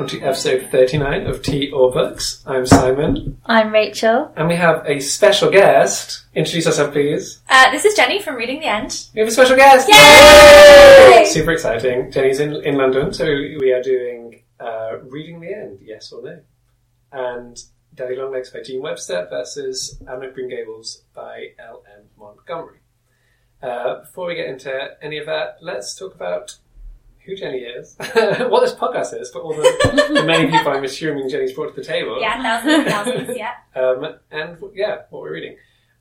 welcome to episode 39 of Tea or Books. I'm Simon, I'm Rachel. and we have a special guest. Introduce yourself, please. Uh, this is Jenny from Reading the End. We have a special guest! Yay! Super exciting. Jenny's in, in London, so we are doing uh, Reading the End, yes or no. And Daddy Longlegs by Jean Webster versus Anne of Green Gables by L.M. Montgomery. Uh, before we get into any of that, let's talk about who Jenny is, what this podcast is, but all the, the many people I'm assuming Jenny's brought to the table. Yeah, thousands and thousands, yeah. Um, and yeah, what we're reading.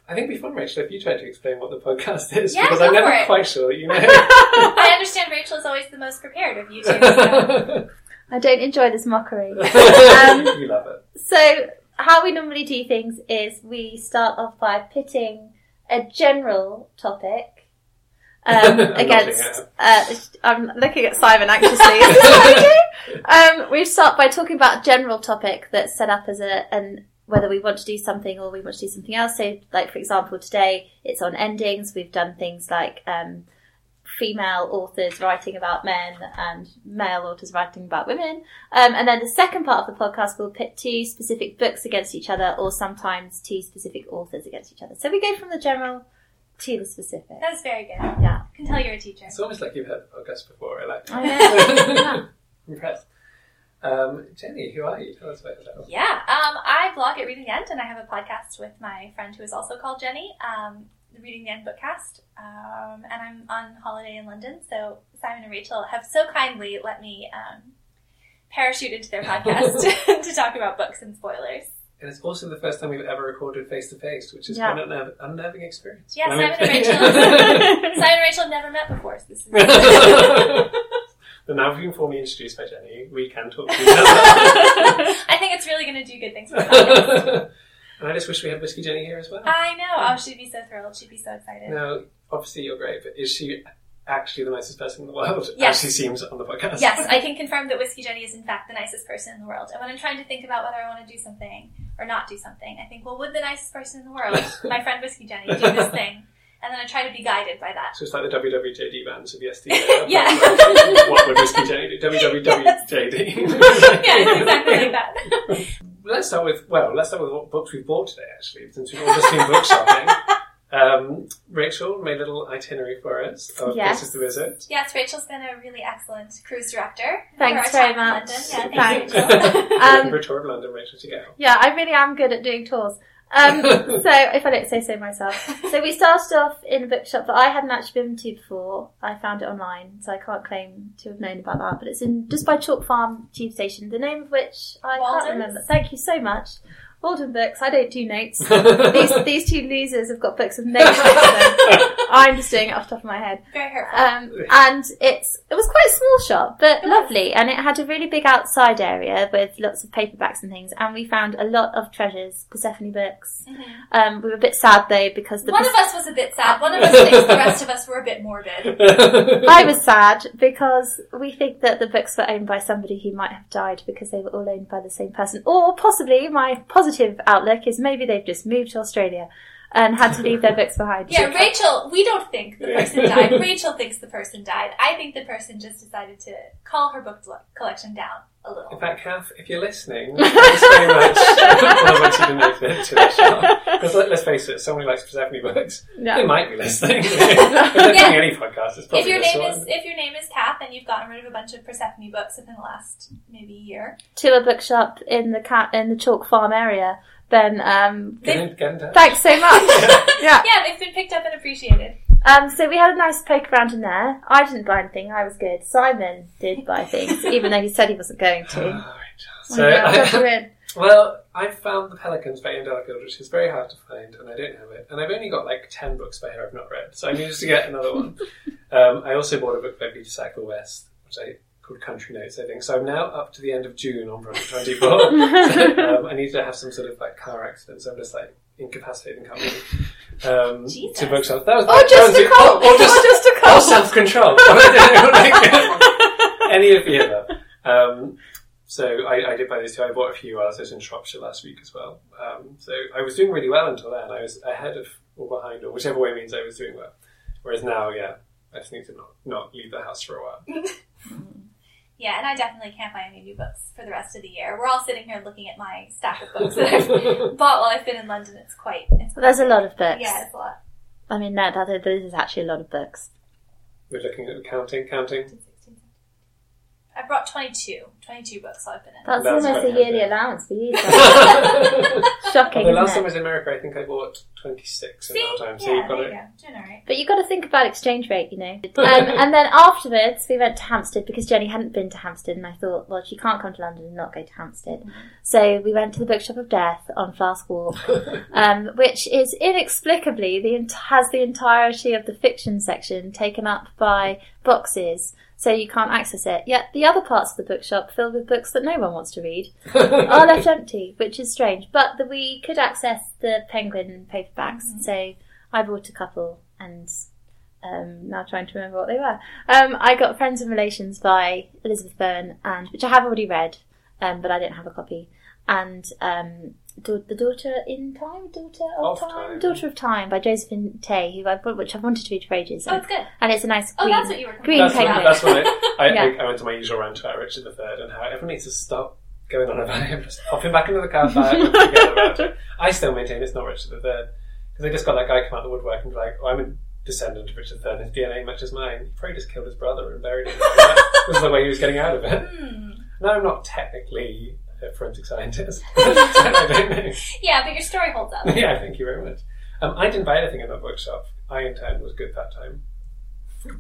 I think it'd be fun, Rachel, if you tried to explain what the podcast is, Yeah, because go I'm never for it. quite sure you know. I understand Rachel is always the most prepared of you two. So. I don't enjoy this mockery. Um, you love it. so, how we normally do things is we start off by pitting a general topic um, I'm against. Uh, I'm looking at Simon anxiously. Is this what we? Um, we start by talking about a general topic that's set up as a and whether we want to do something or we want to do something else. So, like for example, today it's on endings. We've done things like um, female authors writing about men and male authors writing about women. Um, and then the second part of the podcast will pit two specific books against each other, or sometimes two specific authors against each other. So we go from the general to the specific. That was very good. Yeah. I can tell you're a teacher. It's almost like you've heard the podcast before. I like I it. know. Impressed. Um, Jenny, who are you? Tell us about yourself. Yeah, um, I blog at Reading the End, and I have a podcast with my friend who is also called Jenny, um, the Reading the End Bookcast. Um, and I'm on holiday in London, so Simon and Rachel have so kindly let me um, parachute into their podcast to talk about books and spoilers. And it's also the first time we've ever recorded face to face, which is Yeah. been an unnerv- unnerving experience. Yeah, Simon and Rachel. Simon and Rachel have never met before, so this is. but now been formally introduced by Jenny, we can talk to each other. I think it's really going to do good things for the and I just wish we had Whiskey Jenny here as well. I know. Oh, she'd be so thrilled. She'd be so excited. Now, obviously you're great, but is she actually the nicest person in the world? Yes. As she seems on the podcast. Yes, I can confirm that Whiskey Jenny is in fact the nicest person in the world. And when I'm trying to think about whether I want to do something or not do something, I think, well, would the nicest person in the world, my friend Whiskey Jenny, do this thing? And then I try to be guided by that. So it's like the WWJD bands of yesterday. Yeah. what would Whiskey Jenny do? WWWJD. yeah, exactly like that. Let's start with, well, let's start with what books we've bought today, actually, since we've all just been book shopping. Um, Rachel made a little itinerary for us of Yes. places to visit. Yes, Rachel's been a really excellent cruise director. Thanks for our very time much. London. Yeah, thanks, Thanks. Rachel. Um, tour of London, Rachel, to go. Yeah, I really am good at doing tours. Um, so, if I don't say so myself. So, we started off in a bookshop that I hadn't actually been to before. I found it online, so I can't claim to have known about that. But it's in just by Chalk Farm Tube Station, the name of which I Walden's? can't remember. Thank you so much. Walden Books. I don't do notes. these these two losers have got books with notes. next them. I'm just doing it off the top of my head. Very hurtful. Um, and it's it was quite a small shop, but lovely, and it had a really big outside area with lots of paperbacks and things. And we found a lot of treasures, Persephone books. Um, we were a bit sad though because the One of us was a bit sad. One of us thinks the rest of us were a bit morbid. I was sad because we think that the books were owned by somebody who might have died because they were all owned by the same person. Or possibly my positive outlook is maybe they've just moved to Australia and had to leave their books behind. Yeah, Rachel, we don't think the person died. Rachel thinks the person died. I think the person just decided to call her book collection down a In fact, Kath, if you're listening, thanks very much. I want you to know that to. Because let, us face it, someone who likes Persephone books, Yeah. they might be listening. if they're Yeah. any podcast, it's probably If your this name one. is if your name is Kath and you've gotten rid of a bunch of Persephone books within the last maybe year, to a bookshop in the cat in the Chalk Farm area, then um, Get in, get in touch. thanks so much. yeah. yeah, they've been picked up and appreciated. Um, so we had a nice poke around in there. I didn't buy anything. I was good. Simon did buy things, even though he said he wasn't going to. Oh, So, yeah, I- rub you in. well, I found The Pelicans by Ian Delafield, which is very hard to find, and I don't have it. And I've only got like 10 books by her I've not read, so I needed to get another one. um, I also bought a book by Vita Sackville West, which I called Country Notes, I think. So I'm now up to the end of June on Project 24. um, I need to have some sort of like car accident, so I'm just like incapacitated and can't move. Um, to bookshops. That was Or that just was a. Or, or just, Or just a or self-control. Any of the other. Um, so I, I did buy these two. I bought a few while I was in Shropshire last week as well. Um, so I was doing really well until then. I was ahead of or behind, or whichever way means I was doing well. Whereas now, yeah, I just need to not, not leave the house for a while. Yeah, and I definitely can't buy any new books for the rest of the year. We're all sitting here looking at my stack of books that I've bought while I've been in London. It's quite. It's Well, there's a lot of books. Yeah, it's a lot. I mean, no, that, there is actually a lot of books. We're looking at counting, counting. 15, 16, 17. I brought 22. 22 books I've been in. That's, That's almost quite a yearly heavy. allowance for you. the Shocking, last isn't time I it? was in America, I think I bought 26 in See? that time. So yeah, you've got there you it. go. Doing alright. But you've got to think about exchange rate, you know. Um, and then afterwards, we went to Hampstead because Jenny hadn't been to Hampstead, and I thought, well, she can't come to London and not go to Hampstead. So we went to the Bookshop of Death on Flask Walk, um, which is inexplicably the ent- has the entirety of the fiction section taken up by boxes. So you can't access it. Yet the other parts of the bookshop, filled with books that no one wants to read, are left empty, which is strange. But the, we could access the Penguin paperbacks, so I bought a couple, and um, now trying to remember what they were. Um, I got Friends and Relations by Elizabeth Bowen, and which I have already read, um, but I didn't have a copy. And um, Da- the Daughter in Time, Daughter of, Of Time? Time. Daughter of Time by Josephine Tey, who I've which I've wanted to read for ages, Oh, and, it's good. and it's a nice Oh, green. that's what you were green That's, complaining what, that's when I, I, Yeah. I, I went to my usual rant about Richard the Third and how everyone needs to stop going on about him, just popping back into the car park and forget about it. I still maintain it's not Richard the Third because they just got that guy come out of the woodwork and be like, oh, I'm a descendant of Richard III and his DNA matches mine. He probably just killed his brother and buried him. that was the way he was getting out of it. Hmm. No, I'm not technically a forensic scientist. I don't know. Yeah, but your story holds up. yeah, thank you very much. Um, I didn't buy anything in that bookshop. Irontown was good that time.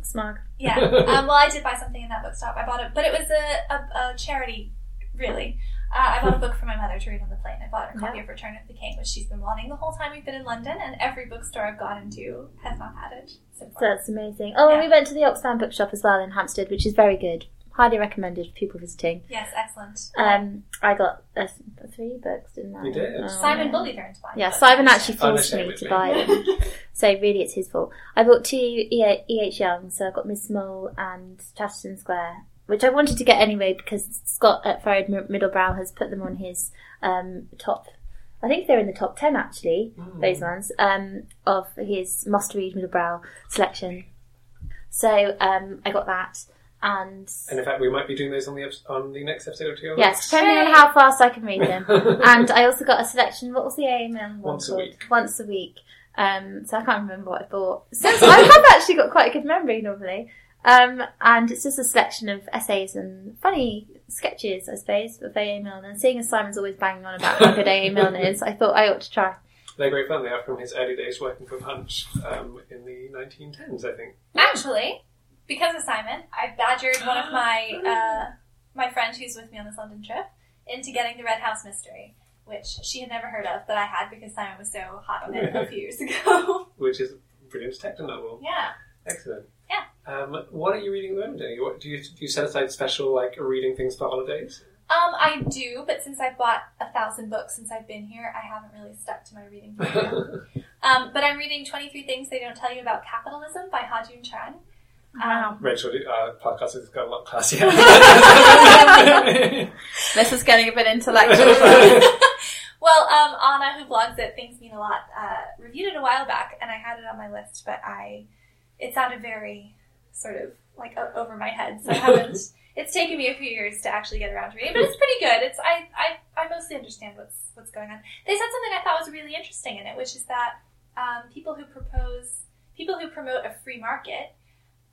Smug. Yeah. Um, well, I did buy something in that bookshop. I bought it, but it was a, a, a charity, really. Uh, I bought a book for my mother to read on the plane. I bought a copy Yeah. of Return of the King, which she's been wanting the whole time we've been in London, and every bookstore I've gone into has not had it so far. That's amazing. Oh, and we went to the Oxfam bookshop as well in Hampstead, which is very good. Highly recommended for people visiting. Yes, excellent. Um, I got uh, three books, didn't I? You did. Oh. Simon bullied her into buying Yeah. Simon actually forced me Unashamedly. to buy them. So really, it's his fault. I bought two E. H. Young, so I got Miss Mole and Chatterton Square, which I wanted to get anyway because Scott at Furrowed Mi- Middlebrow has put them on his um, top. I think they're in the top ten actually. Those ones um, of his must read Middlebrow selection. So um, I got that, and And in fact, we might be doing those on the eps- on the next episode of Two yes, depending on how fast I can read them. and I also got a selection. What was the AML one Once a week. Once a week. Um, so I can't remember what I bought. So I have actually got quite a good memory normally. Um, and it's just a selection of essays and funny sketches, I suppose, of A.A. Milne. And seeing as Simon's always banging on about how good A.A. Milne is, I thought I ought to try. They're great fun. They are from his early days working for Punch um, in the 1910s, I think. Actually, because of Simon, I badgered one of my uh, my friends who's with me on this London trip into getting the Red House Mystery, which she had never heard of, but I had because Simon was so hot on it a few years ago. Which is a brilliant detective novel. yeah. Excellent. Yeah. Um, what are you reading at the moment? What, do you do you set aside special like reading things for holidays? Um, I do, but since I've bought a thousand books since I've been here, I haven't really stuck to my reading program. um, but I'm reading 23 Things They Don't Tell You About Capitalism by Ha-Joon Chang. Um, Rachel, uh, podcast has got a lot classier. This is getting a bit intellectual. well, um, Anna, who blogs at Things Mean a Lot, uh, reviewed it a while back, and I had it on my list, but I, it sounded very sort of like o- over my head, so I haven't. it's taken me a few years to actually get around to reading, but it's pretty good. It's I, I, I mostly understand what's what's going on. They said something I thought was really interesting in it, which is that um, people who propose, people who promote a free market,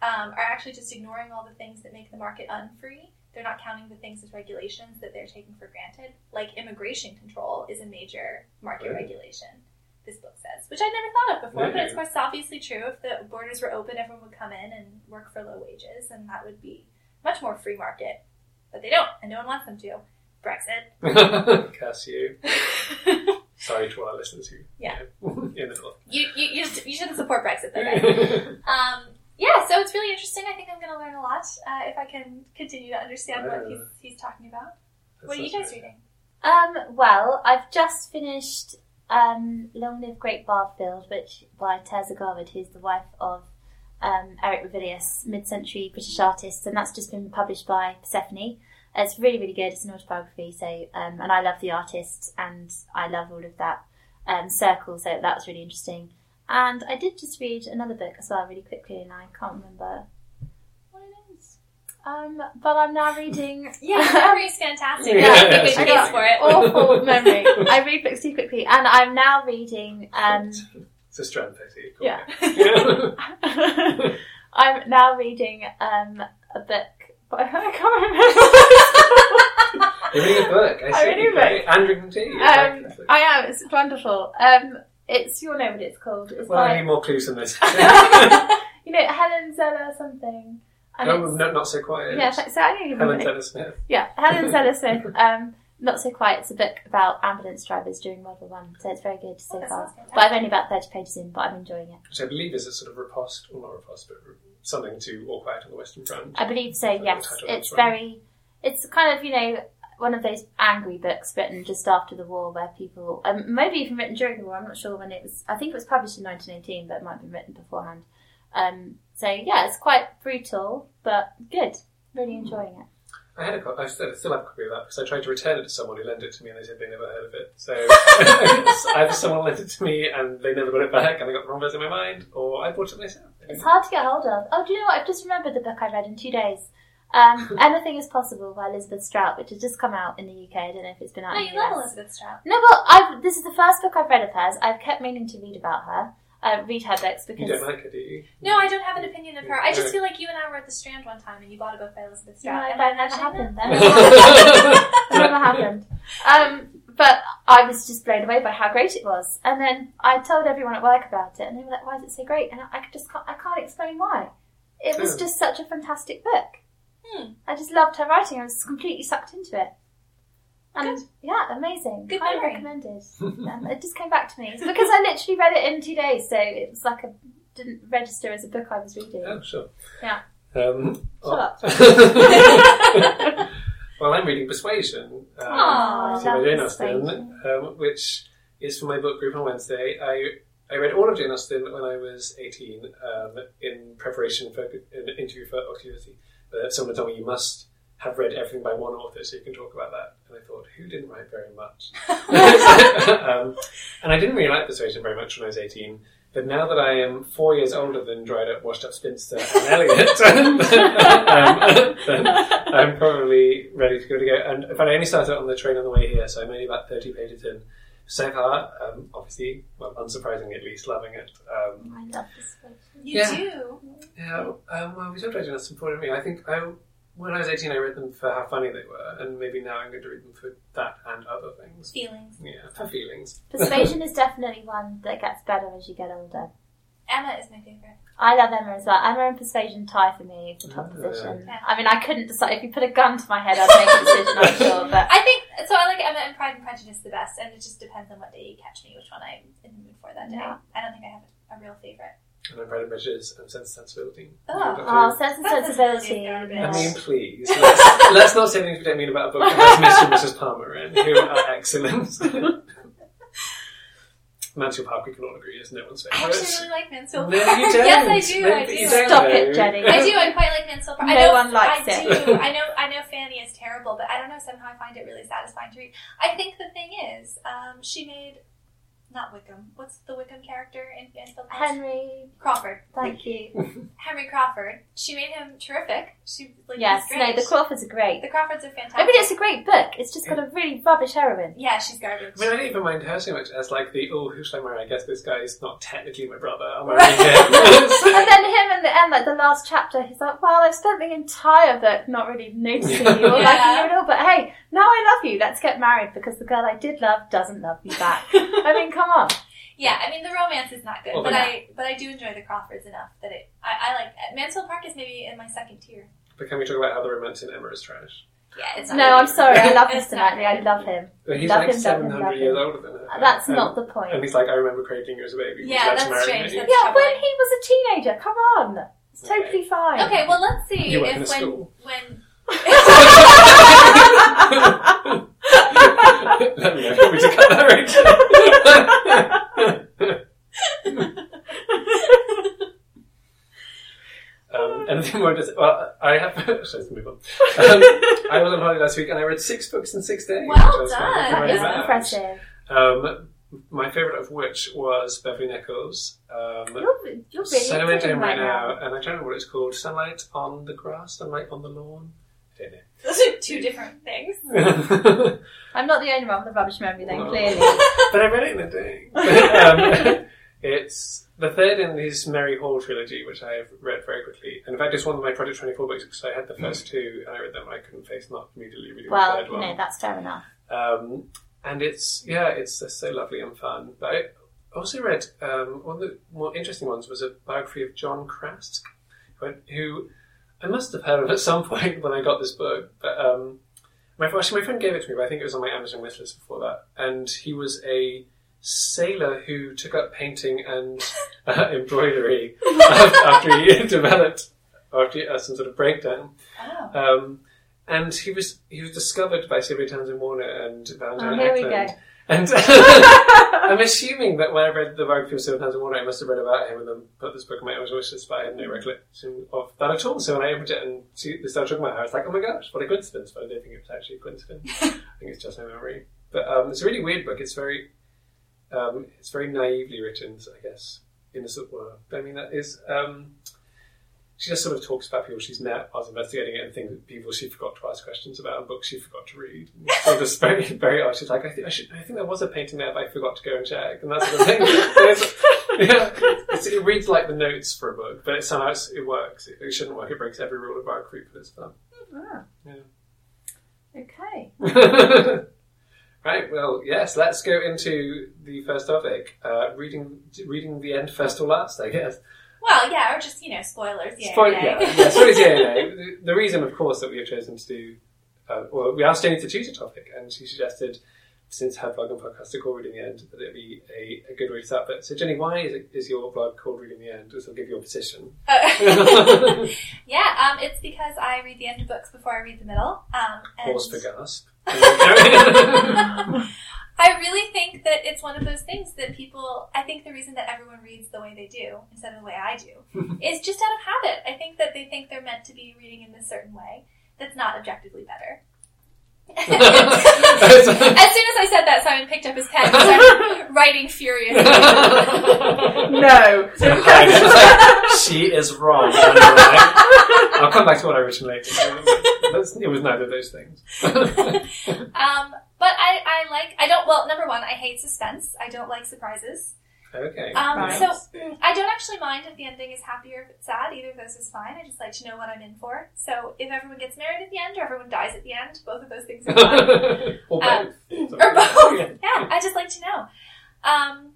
um, are actually just ignoring all the things that make the market unfree. They're not counting the things as regulations that they're taking for granted. Like immigration control is a major market Right. regulation. This book says, which I never thought of before, but it's of course obviously true. If the borders were open, everyone would come in and work for low wages, and that would be much more free market. But they don't, and no one wants them to. Brexit. Curse you. Sorry to our listeners who Yeah. you know, in the book. you, you, you, you shouldn't support Brexit, though. Um, yeah, so it's really interesting. I think I'm going to learn a lot uh, if I can continue to understand what he's, he's talking about. What are you guys reading? Um, well, I've just finished um, Long Live Great Bardfield, which by Tirzah Garwood, who's the wife of um, Eric Ravilious, mid-century British artist, and that's just been published by Persephone. It's really, really good. It's an autobiography, so um, and I love the artist, and I love all of that um, circle, so that was really interesting. And I did just read another book as well, really quickly, and I can't remember what it is. Um, but I'm now reading. Yeah, your memory's fantastic. Yeah, Yeah, I it's think I good got case for it. awful memory. I read books too quickly, and I'm now reading. Um, It's a strand petty. Yeah. yeah. I'm now reading um, a book. But I can't remember. You're reading a book. I I'm see. reading a Okay. And drinking tea. Um, Exactly. I am. It's wonderful. Um, it's you'll know what it's called. It's well, I by need more clues than this. you know Helen Zenna something. And oh, no, not so quiet. yeah, so so I don't even Helen know. Taylor Smith. Yeah, Helen Zenna Smith. Um, not so quiet. It's a book about ambulance drivers during World War One, so it's very good so Oh, far. sounds fantastic. But I've only about thirty pages in, but I'm enjoying it. Which I believe is a sort of riposte, or not riposte, but something to All Quiet on the Western Front. I believe so. Yes, it's very. It's kind of you know one of those angry books written just after the war, where people, um, maybe even written during the war. I'm not sure when it was. I think it was published in 1918, but it might have been written beforehand. Um, so yeah, it's quite brutal, but good. Really enjoying it. I had a co- I still, I still have a copy of that because I tried to return it to someone who lent it to me and they said they never heard of it. So either someone lent it to me and they never got it back and I got the wrong version in my mind, or I bought it myself. It's hard to get hold of. Oh, do you know what? I've just remembered the book I read in two days. Um, Anything is Possible by Elizabeth Strout, which has just come out in the UK. I don't know if it's been out No, in you the love US. Elizabeth Strout. No, well, I've, this is the first book I've read of hers. I've kept meaning to read about her, uh, read her books because You don't like her, do you? No, I don't have an opinion of her. I just feel like you and I were at the Strand one time and you bought a book by Elizabeth no, Strout. Am that I never happened. that? That never, happened. Um, but I was just blown away by how great it was, and then I told everyone at work about it, and they were like, "Why is it so great?" And I, I just can't, I can't explain why. It was Hmm. just such a fantastic book. Hmm. I just loved her writing. I was completely sucked into it. And yeah, amazing. Good Highly memory. recommended. um, it just came back to me. It's because I literally read it in two days, so it was like a didn't register as a book I was reading. Oh, sure. Yeah. Um, Shut well, well, I'm reading Persuasion. Um, Aw, I by Jane Austen, Persuasion. um, which is for my book group on Wednesday. I I read all of Jane Austen when I was 18 um, in preparation for an interview for Octavity. But someone told me you must have read everything by one author so you can talk about that. And I thought, who didn't write very much? um, and I didn't really like Persuasion very much when I was 18. But now that I am four years older than dried up, washed up spinster and Elliot, um, then I'm probably ready to go to go. And in fact, I only started on the train on the way here, so I'm only about 30 pages in. So far, um, obviously, well, unsurprisingly at least, loving it. Um, I love this book. You Yeah. do. yeah, um, well, we talked about Jane Austen before, didn't we? I think I, when I was 18, I read them for how funny they were, and maybe now I'm going to read them for that and other things. Feelings. Yeah, for feelings. Persuasion is definitely one that gets better as you get older. Emma is my favorite. I love Emma as well. Emma and Persuasion tie for me for top Ah. position. Yeah. I mean, I couldn't decide. If you put a gun to my head, I'd make a decision, I'm sure. But I think so. I like Emma and Pride and Prejudice the best, and it just depends on what day you catch me, which one I'm in the mood for that day. Yeah. I don't think I have a real favorite. And I'm Pride and Prejudice and Sense and Sensibility. Oh. Oh, Sense and That's Sensibility. I mean, please. Let's, let's not say things we don't mean about a book that has Mr. and Mrs. Palmer in, who are excellent. Mansfield Park, we can all agree, is no one's favourite. I actually really like Mansfield No, you don't. yes, I do. I do. you don't Stop know. it, Jenny. I do. I quite like Mansfield Park. I No know, one likes I it. do. I know. I know. Fanny is terrible, but I don't know. Somehow I find it really satisfying to read. I think the thing is, um, she made not Wickham. What's the Wickham character in Mansfield Park? Henry, Crawford. thank you. Henry Crawford. She made him terrific. She like Yes, he's no, the Crawfords are great. The Crawfords are fantastic. I mean, it's a great book. It's just got a really rubbish heroine. yeah, she's garbage. I mean, I don't even mind her so much as like the, oh, who should I marry? I guess this guy is not technically my brother. I'm marrying him. And then him in the end, like the last chapter, he's like, "Well, I've spent the entire book not really noticing you or Yeah. liking you at all, but hey, now I love you. Let's get married because the girl I did love doesn't love me back." I mean, come on. Yeah, I mean the romance is not good, Well, but yeah. I but I do enjoy the Crawfords enough that it I, I like Mansfield Park is maybe in my second tier. but can we talk about how the romance in Emma is trash? Yeah, it's not No, really- I'm sorry. I love It's Mr. not Knightley. I love him. But he's Love like him, love him, 700 years him. older than her. That's And- not the point. And he's like, I remember cradling you as a baby. Yeah, that's marry strange. That's- Yeah, when he was a teenager. Come on, it's Okay. totally fine. Okay, well let's see You work in if when school. when Let me know. Want me to cut that, Rachel? um, anything more to? Well, I have. Let's move on. Um, I was on holiday last week and I read six books in six days. Well which I was done. that is much. impressive. Um, my favourite of which was Beverly Nichols. Um, You're, you're really so into into him right now. now, and I don't know what it's called. Sunlight on the grass, sunlight on the lawn. I Those are two different things. I'm not the only one with a rubbish memory then, No. clearly. but I read it in a day. um, it's the third in his Merry Hall trilogy, which I have read very quickly. And in fact, it's one of my Project 24 books because I had the first two and I read them I couldn't face not immediately reading the well, third you one. know, that's fair enough. Um, and it's, yeah, it's just so lovely and fun. But I also read, um, one of the more interesting ones was a biography of John Craske, who, who I must have heard of at some point when I got this book. But um, my, actually, my friend gave it to me, but I think it was on my Amazon wishlist before that. And he was a sailor who took up painting and uh, embroidery after he developed after he had some sort of breakdown. Oh. Um, and he was he was discovered by Sylvia Townsend Warner and Valentine Oh, here we Ackland. go. And I'm assuming that when I read the biography of Sylvia Townsend Warner, I must have read about him and then put this book on my Amazon wishlist, but I had no recollection of that at all. So when I opened it and see, they started talking about her, I was like, oh my gosh, what a coincidence! But I don't think it was actually a coincidence. I think it's just my memory. But um, it's a really weird book. It's very um, it's very naively written, I guess, in a sort of way. I mean, that is. Um, she just sort of talks about people she's met whilst investigating it and things that people she forgot to ask questions about and books she forgot to read. So just very, very odd. She's like, I think I should. I think there was a painting there, but I forgot to go and check, and that sort of thing. Yeah, it's, it reads like the notes for a book, but it somehow it's, it works. It, it shouldn't work. It breaks every rule of biography, but it's fun. Ah. Yeah. Okay. right. Well, yes. Let's go into the first topic. Uh, reading, reading the end first or last, I guess. Well, yeah, or just, you know, spoilers. Yeah. Spoil- yeah. yeah, spoilers, yeah, yeah. The- reason, of course, that we have chosen to do, uh, well, we asked Jenny to choose a topic, and she suggested, since her blog and podcast are called Reading the End, that it would be a, a good way to start. But so, Jenny, why is, it, is your blog called Reading the End? This will give your position. Uh, yeah, um, it's because I read the end of books before I read the middle. Um, and Pause for gasp. I really think that it's one of those things that people, I think the reason that everyone reads the way they do instead of the way I do is just out of habit. I think that they think they're meant to be reading in this certain way that's not objectively better. as soon as I said that, Simon picked up his pen and started writing furiously. no. she is wrong. I'm right. I'll come back to what I originally That's- It was neither of those things. um, but I, I like, I don't, well, number one, I hate suspense. I don't like surprises. okay. Um, So I don't actually mind if the ending is happy or if it's sad. Either of those is fine. I just like to know what I'm in for. So if everyone gets married at the end or everyone dies at the end, both of those things are fine. or Um, both. or both. Yeah. yeah, I just like to know. Um,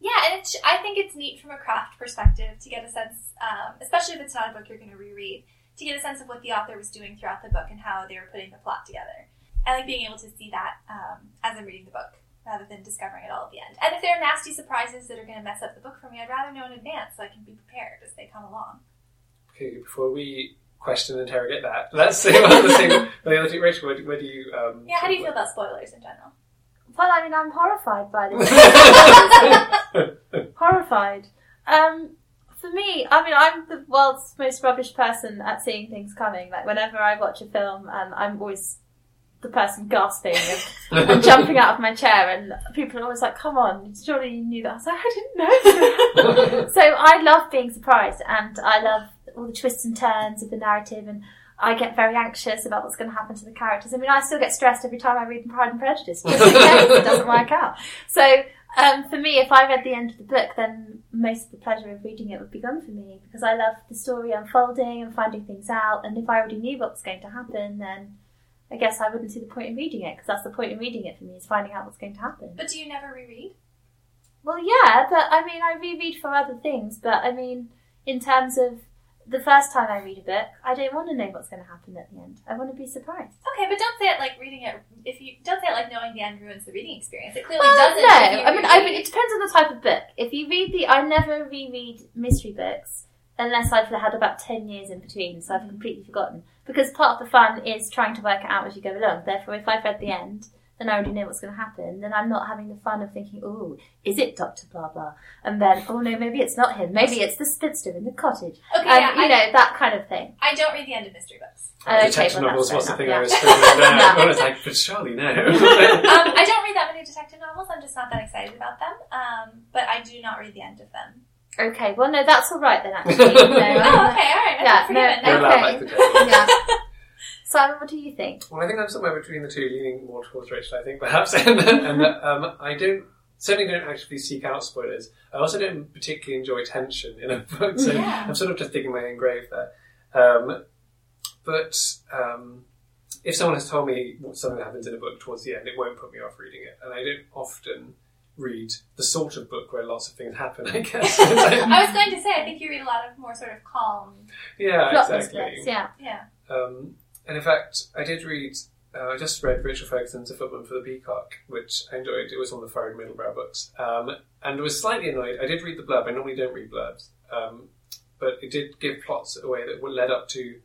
yeah, and it's, I think it's neat from a craft perspective to get a sense, um, especially if it's not a book you're going to reread, to get a sense of what the author was doing throughout the book and how they were putting the plot together. I like being able to see that um, as I'm reading the book rather than discovering it all at the end. And if there are nasty surprises that are going to mess up the book for me, I'd rather know in advance so I can be prepared as they come along. Okay, before we question and interrogate that, let's see what the thing. the Rachel, where, do- where do you? Um, Yeah, how do you feel about spoilers in general? Well, I mean, I'm horrified by this. horrified. Um, for me, I mean, I'm the world's most rubbish person at seeing things coming. Like, whenever I watch a film, and I'm always the person gasping and, and jumping out of my chair, and people are always like, "Come on, surely you knew that." I was like, "I didn't know." so I love being surprised, and I love all the twists and turns of the narrative, and I get very anxious about what's going to happen to the characters. I mean, I still get stressed every time I read Pride and Prejudice, just in case it doesn't work out. So um, for me, if I read the end of the book, then most of the pleasure of reading it would be gone for me because I love the story unfolding and finding things out. And if I already knew what was going to happen, then I guess I wouldn't see the point in reading it because that's the point in reading it for me is finding out what's going to happen. But do you never reread? Well, yeah, but I mean, I reread for other things. But I mean, in terms of the first time I read a book, I don't want to know what's going to happen at the end. I want to be surprised. Okay, but don't say it like reading it. If you don't say it like knowing the end ruins the reading experience. It clearly Well, doesn't. no, I mean, I mean, it depends on the type of book. If you read the, I never reread mystery books unless I've had about ten years in between, so I've mm. completely forgotten. Because part of the fun is trying to work it out as you go along. Therefore, if I've read the end, and I already know what's going to happen, then I'm not having the fun of thinking, oh, is it Doctor Blah Blah? And then, oh no, maybe it's not him. Maybe it's the spinster in the cottage. Okay, and yeah, you I, know that kind of thing. I don't read the end of mystery books. Okay, Detective well, novels that's was the fair thing I was scribbling down. Yeah. I was like, but surely no. Um, I don't read that many detective novels. I'm just not that excited about them. Um, but I do not read the end of them. Okay, well, no, that's all right then. Actually, you know, Oh, I'm- okay, all right. Yeah, I'm no, forgiven. You're allowed Okay. back yeah. Simon, what do you think? Well, I think I'm somewhere between the two, leaning more towards Rachel, I think, perhaps. and and um, I don't, certainly don't actively seek out spoilers. I also don't particularly enjoy tension in a book, so Yeah. I'm sort of just digging my own grave there. Um, but um, if someone has told me what- something happens in a book towards the end, it won't put me off reading it. And I don't often read the sort of book where lots of things happen, I guess. I was going to say, I think you read a lot of more sort of calm. yeah, exactly. yeah. Yeah. Um, and in fact, I did read. Uh, I just read Rachel Ferguson's A Footman for the Peacock, which I enjoyed. It was on the Furrowed Middlebrow books, um, and was slightly annoyed. I did read the blurb. I normally don't read blurbs, um, but it did give plots away that were led up to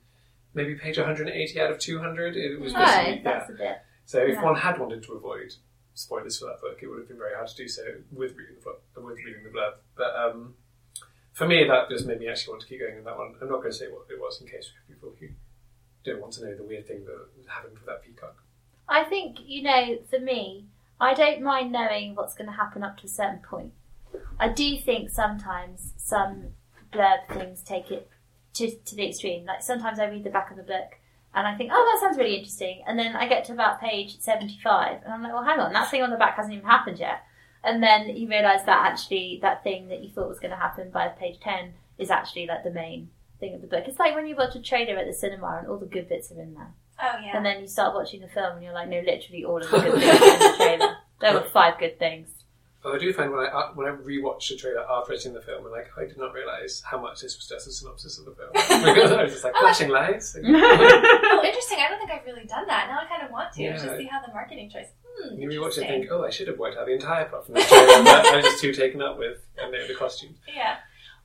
maybe page 180 out of 200. It was Oh, basically yeah. a bit. So if yeah. one had wanted to avoid spoilers for that book, it would have been very hard to do so with reading the book, with reading the blurb. But um, for me, that just made me actually want to keep going in that one. I'm not going to say what it was in case people who don't want to know the weird thing that happened with that peacock. I think, you know, for me, I don't mind knowing what's going to happen up to a certain point. I do think sometimes some blurb things take it to, to the extreme. Like sometimes I read the back of the book and I think, oh, that sounds really interesting. And then I get to about page 75 and I'm like, well, hang on, that thing on the back hasn't even happened yet. And then you realise that actually that thing that you thought was going to happen by page 10 is actually like the main thing of the book. It's like when you watch a trailer at the cinema and all the good bits are in there. Oh, yeah. And then you start watching the film and you're like, no, literally all of the good things are in the trailer. There were five good things. But I do find when I uh, when I rewatch the trailer after I've seen the film, I'm like, I did not realise how much this was just a synopsis of the film. because I was just like Oh, flashing lights. oh, interesting. I don't think I've really done that. Now I kind of want to Yeah. just see how the marketing choice. Hmm, You rewatch it and think, oh, I should have worked out the entire plot from the trailer, I was just too taken up with and the, the costumes. Yeah.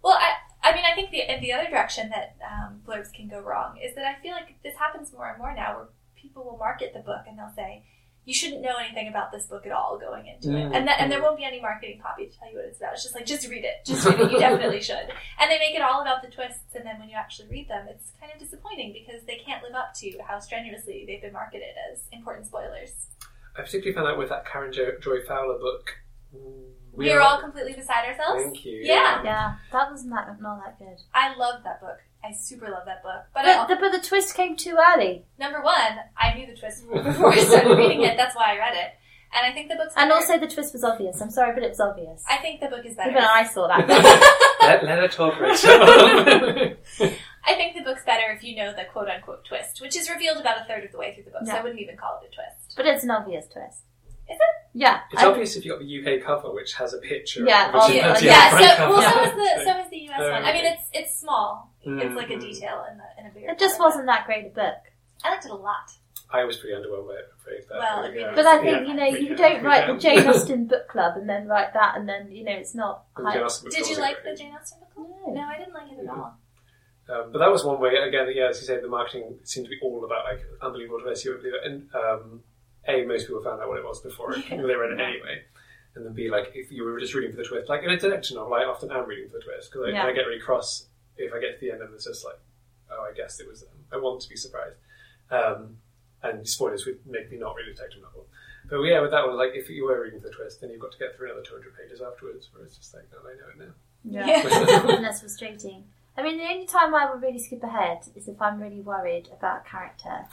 Well, I, I mean, I think the the other direction that um, blurbs can go wrong is that I feel like this happens more and more now, where people will market the book and they'll say, "You shouldn't know anything about this book at all going into it," Mm. and that, and there won't be any marketing copy to tell you what it's about. It's just like, just read it, just read it. You definitely should. And they make it all about the twists, and then when you actually read them, it's kind of disappointing because they can't live up to how strenuously they've been marketed as important spoilers. I particularly found that with that Karen jo- Joy Fowler book. We, are all completely beside ourselves. Thank you. Yeah. Yeah, that was not, not that good. I love that book. I super love that book. But, I, But the, but the twist came too early. number one, I knew the twist before I started reading it. That's why I read it. And I think the book's And also the twist was obvious. I'm sorry, but it was obvious. I think the book is better. Even I saw that. let, let her talk, Rachel. I think the book's better if you know the quote unquote twist, which is revealed about a third of the way through the book, so I wouldn't even call it a twist. but it's an obvious twist. Is it? Yeah. it's I- obvious if you've got the UK cover, which has a picture. Yeah, which oh, is yeah, yeah, so cover. well, so Yeah. is the so is the US one. I mean, it's it's small. It's like a detail in the in a bigger. It just wasn't that great a book. I liked it a lot. I was pretty underwhelmed by it, I'm afraid. But, Well, yeah. But I Yeah. think, you know, you Yeah. don't write the Jane Austen book club and then write that and then, you know, it's not high. Jane Austen book Did you like the. Jane Austen book? No. No, I didn't like it at all. Um, but that was one way, again, yeah, as you say, the marketing seemed to be all about like unbelievable diversity. You wouldn't believe it. And um, A, most people found out what it was before Yeah. they read it anyway. And then B, like, if you were just reading for the twist, like in a detective novel, I often am reading for the twist because I, Yeah. I get really cross if I get to the end and it's just like, oh, I guess it was them. I want to be surprised. Um, and spoilers would make me not read a detective novel. But yeah, with that one, like, if you were reading for the twist, then you've got to get through another 200 pages afterwards, where it's just like, oh, I know it now. Yeah. and that's frustrating. I mean, the only time I would really skip ahead is if I'm really worried about a character,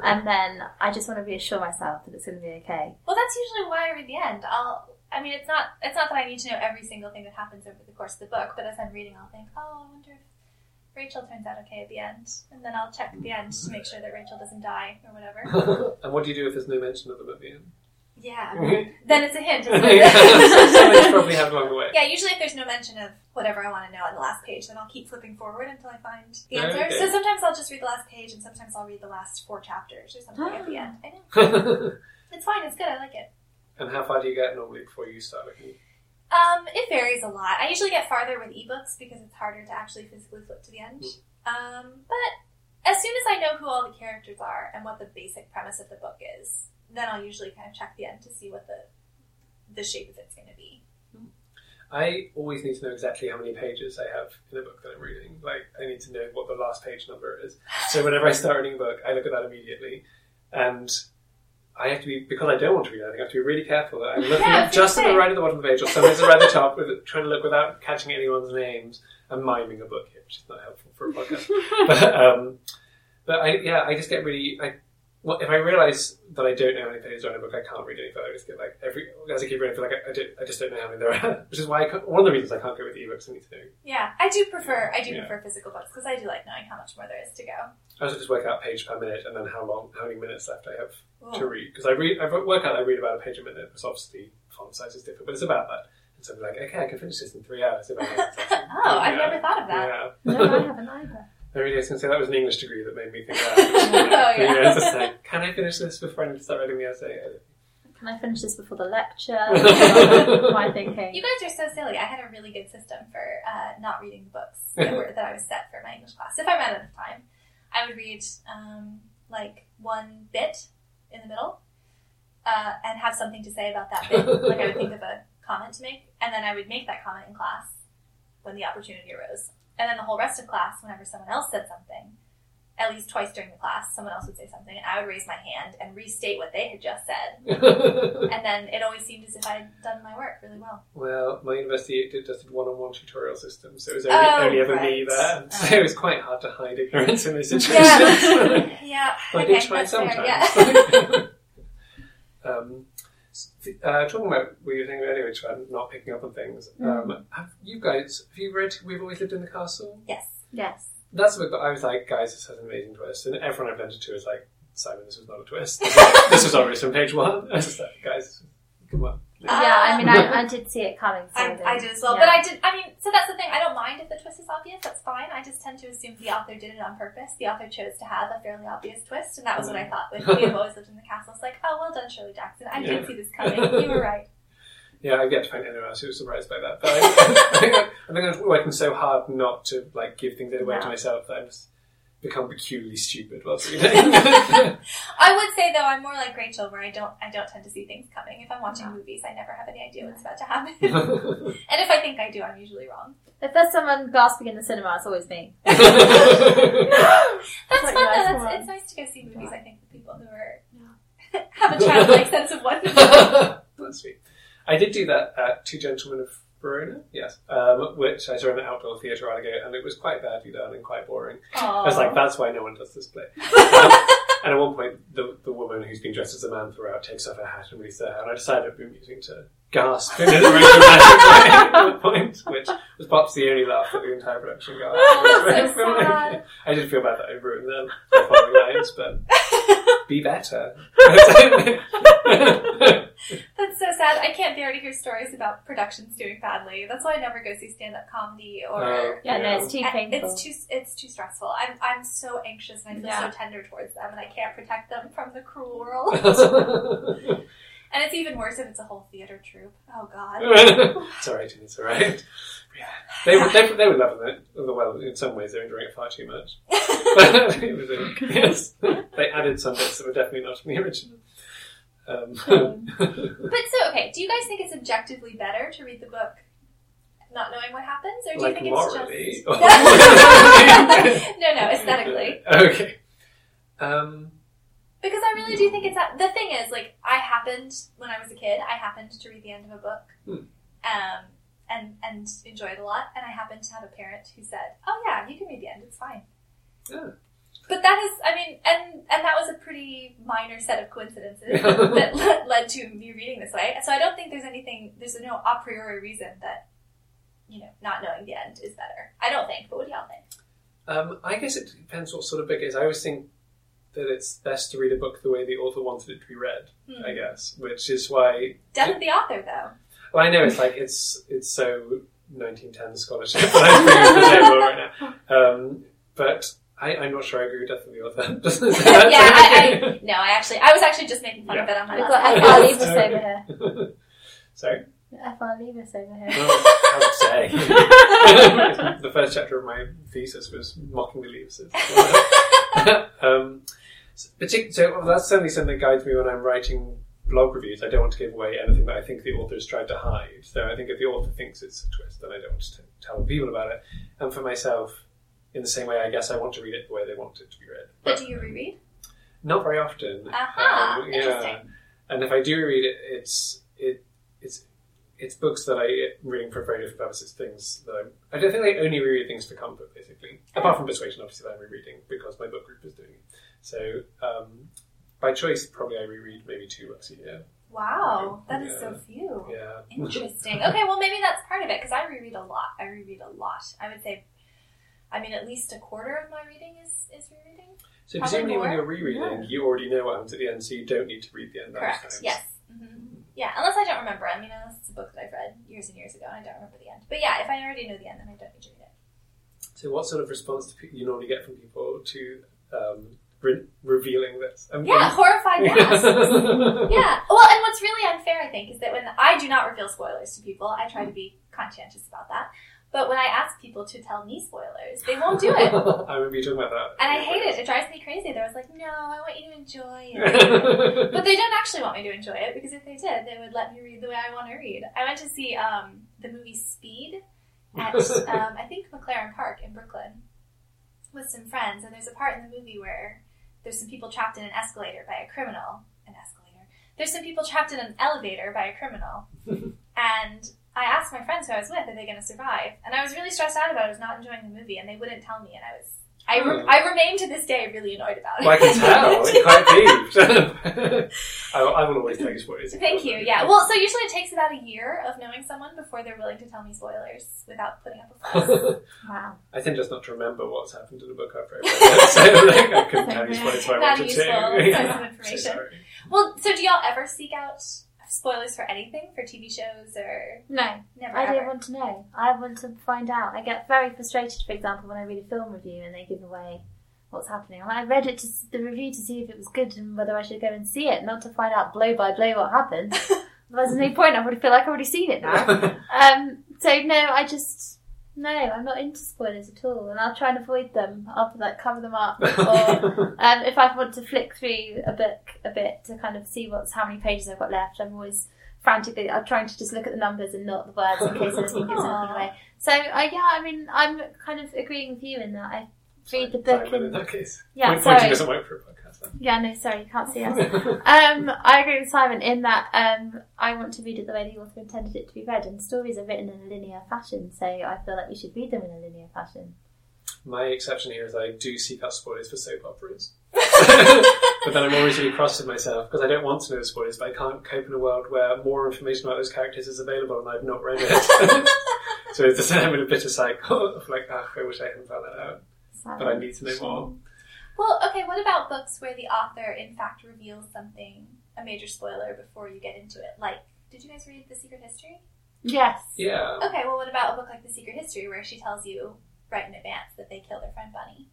and then I just want to reassure myself that it's going to be okay. Well, that's usually why I read the end. I'll. I mean, it's not. It's not that I need to know every single thing that happens over the course of the book, but as I'm reading, I'll think, oh, I wonder if Rachel turns out okay at the end, and then I'll check the end to make sure that Rachel doesn't die or whatever. and what do you do if there's no mention of them at the end? Yeah. Then it's a hint. Isn't Something's it? probably happened along the way. yeah. Usually, if there's no mention of whatever I want to know on the last page, then I'll keep flipping forward until I find the answer. Okay. So sometimes I'll just read the last page, and sometimes I'll read the last four chapters or something at the end. I know. It's fine. It's good. I like it. and how far do you get normally before you start looking? Um, it varies a lot. I usually get farther with ebooks because it's harder to actually physically flip to the end. Um, but as soon as I know who all the characters are and what the basic premise of the book is, then I'll usually kind of check the end to see what the the shape of it's going to be. I always need to know exactly how many pages I have in a book that I'm reading. Like, I need to know what the last page number is. So whenever I start reading a book, I look at that immediately. And I have to be, because I don't want to read anything, I have to be really careful that I'm looking Yeah, at just at the right at the bottom of the page, or sometimes right at the top, with, trying to look without catching anyone's names. I'm miming a book here, which is not helpful for a podcast. but, um, but I, yeah, I just get really, I, well, if I realise that I don't know how many pages are in a book, I can't read any further. I just get like every as I keep reading, I feel like I, I, don't, I just don't know how many there are. Which is why I one of the reasons I can't go with ebooks. I need to know. Yeah, I do prefer I do Yeah. prefer physical books because I do like knowing how much more there is to go. I also just work out page per minute and then how long, how many minutes left I have to read. Because I read, I work out I read about a page a minute. Because obviously font size is different, but it's about that. And so I'm like, okay, I can finish this in three hours. If I want to. Oh, I've Yeah. never thought of that. Yeah. No, I haven't either. I really was going to say that was an English degree that made me think that. Oh, yeah. yeah, it's just like, can I finish this before I need to start writing the essay? Can I finish this before the lecture? What am I thinking? You guys are so silly. I had a really good system for uh, not reading the books that, were, that I was set for my English class. If I ran out of time, I would read um, like one bit in the middle uh, and have something to say about that bit. like I would think of a comment to make, and then I would make that comment in class when the opportunity arose. And then the whole rest of class, whenever someone else said something, at least twice during the class, someone else would say something, and I would raise my hand and restate what they had just said. And then it always seemed as if I had done my work really well. Well, my university did just a one-on-one tutorial system, so it was only, Oh, only ever right. me there. Oh. So it was quite hard to hide ignorance in those situations. Yeah. Yeah. But I okay, did try that's fair, sometimes. yeah. um, s- uh, talking about what you were saying earlier, which about not picking up on things. Mm. Um, have you guys have you read We've Always Lived in the Castle? yes. Yes. That's a book that I was like, guys, this has an amazing twist, and everyone I've lent it to is like, Simon, this was not a twist. this was obvious from page one. I was just like, guys, come on. Yeah, I ah. mean, I, I did see it coming. So I, I did as well, yeah. but I did. I mean, so that's the thing. I don't mind if the twist is obvious. That's fine. I just tend to assume the author did it on purpose. The author chose to have a fairly obvious twist, and that was what I mm. thought. With We Have Always Lived in the Castle, it's like, oh, well done, Shirley Jackson. I Yeah. didn't see this coming. You were right. Yeah, I've yet to find anyone else who was surprised by that. But I, I, think, I, I think I'm working so hard not to like give things away to myself that I've just become peculiarly stupid whilst reading. I would say though, I'm more like Rachel, where I don't, I don't tend to see things coming. If I'm watching Yeah. movies, I never have any idea what's about to happen. and if I think I do, I'm usually wrong. If there's someone gasping in the cinema, it's always me. That's That's fun though. That's, it's nice to go see movies. I think with people who are have a childlike sense of wonder. That's sweet. I did do that at Two Gentlemen of Verona, yes, um, which I saw in an outdoor theatre a while ago, and it was quite badly done and quite boring. I was like, that's why no one does this play. Um, and at one point, the, the woman who's been dressed as a man throughout takes off her hat and releases her hair, and I decided it would be amusing to gasp in a very dramatic way at that point, which was perhaps the only laugh that the entire production got. So very funny. sad. I did feel bad that I ruined them the following lines, but be better. That's so sad. I can't bear to hear stories about productions doing badly. That's why I never go see stand-up comedy or. Oh. Yeah, no, it's too painful. It's too it's too stressful. I'm I'm so anxious and I feel Yeah. so tender towards them, and I can't protect them from the cruel world. and it's even worse if it's a whole theater troupe. Oh God. it's alright, it's alright. Yeah. They, would- they, they would love it. Well, in some ways, they're enjoying it far too much. it was a, yes, they added some bits that were definitely not in the original. Um, But so okay, do you guys think it's objectively better to read the book not knowing what happens, or do like you think it's morally. just no, no, aesthetically? Okay. Um, Because I really do think it's that. The thing is, like, I happened when I was a kid. I happened to read the end of a book, Hmm. um, and and enjoy it a lot. And I happened to have a parent who said, "Oh yeah, you can read the end. It's fine." Yeah. But that is, I mean, and and that was a pretty minor set of coincidences that led, led to me reading this way. So I don't think there's anything. There's no a priori reason that you know not knowing the end is better. I don't think. But what do y'all think? um, I guess it depends what sort of book it is. I always think that it's best to read a book the way the author wanted it to be read. Hmm. I guess, which is why Death of the author, though. Well, I know it's like it's it's so 1910 scholarship I'm right now. Um, but I, I'm not sure I agree with Death of the Author. yeah, I, I no, I actually, I was actually just making fun of it on my We've last got podcast. FR Leavis over here. Sorry, FR Leavis over here. well, I would say the first chapter of my thesis was mocking the Leavises. um, Partic- so that's certainly something that guides me when I'm writing blog reviews. I don't want to give away anything that I think the author has tried to hide. So I think if the author thinks it's a twist, then I don't want to tell people about it. And for myself, in the same way, I guess I want to read it the way they want it to be read. But do you reread? Not very often. Aha, Um, interesting. And if I do read it, it's it it's it's books that I reading for very different purposes. Things that I'm, I don't think I only reread things for comfort, basically. Apart from Persuasion, obviously, that I'm rereading because my book group is doing it. So um, by choice, probably I reread maybe two books a year. Wow, that is Yeah. so few. Yeah. Interesting. Okay, well maybe that's part of it because I reread a lot. I reread a lot. I would say, I mean, at least a quarter of my reading is is rereading. So Probably presumably when more. you're rereading, Yeah. you already know what happens at the end, so you don't need to read the end. Correct. times. Yes. hmm Yeah, unless I don't remember. I mean, unless it's a book that I've read years and years ago and I don't remember the end. But yeah, if I already know the end, then I don't need to read it. So what sort of response do pe- you normally get from people to um, re- revealing this? Um, Yeah, horrified gasps. yeah. Well, and what's really unfair, I think, is that when I do not reveal spoilers to people, I try to be conscientious about that. But when I ask people to tell me spoilers, they won't do it. I remember you talking about that. And I hate it. It drives me crazy. They're always like, no, I want you to enjoy it. but they don't actually want me to enjoy it because if they did, they would let me read the way I want to read. I went to see um, the movie Speed at, um, I think, McCarren Park in Brooklyn with some friends. And there's a part in the movie where there's some people trapped in an escalator by a criminal. An escalator. There's some people trapped in an elevator by a criminal. and I asked my friends who I was with, are they going to survive? And I was really stressed out about it. I was not enjoying the movie, and they wouldn't tell me. And I was, I, re- Hmm. I remain to this day really annoyed about it. Well, I can tell. You're quite peeved. I, will- I will always tell you spoilers. Thank you. Yeah. Well, so usually it takes about a year of knowing someone before they're willing to tell me spoilers without putting up a fuss. Wow. I tend just not to remember what's happened in the book I've read it. So like, I couldn't tell you spoilers if I Not useful to. source of So information. sorry. well, so do y'all ever seek out spoilers for anything for TV shows or No, never? I ever? don't want to know. I want to find out. I get very frustrated, for example, when I read a film review and they give away what's happening. I'm like, I read it to the review to see if it was good and whether I should go and see it, not to find out blow by blow what happens. Otherwise, there's no point. I already feel like I've already seen it now. Um, so no, I just no, I'm not into spoilers at all, and I'll try and avoid them. I'll like cover them up, or um, if I want to flick through a book a bit to kind of see what's how many pages I've got left, I'm always frantically. I'm trying to just look at the numbers and not the words in case anything gives anything away. So uh, yeah, I mean, I'm kind of agreeing with you in that I read the book Sorry, in and that case. yeah, Point- sorry. doesn't work for a podcast. Yeah, no, sorry, you can't see us. Um, I agree with Simon in that um, I want to read it the way the author intended it to be read, and stories are written in a linear fashion, so I feel like we should read them in a linear fashion. My exception here is I do seek out spoilers for soap operas. but then I'm always really cross with myself because I don't want to know spoilers, but I can't cope in a world where more information about those characters is available and I've not read it. so it's just I'm in a bitter cycle of like, ah, I wish I hadn't found that out. Simon. But I need to know more. Well, okay. What about books where the author, in fact, reveals something, a major spoiler, before you get into it? Like, did you guys read The Secret History? Yes. Yeah. Okay. Well, what about a book like The Secret History, where she tells you right in advance that they kill their friend Bunny?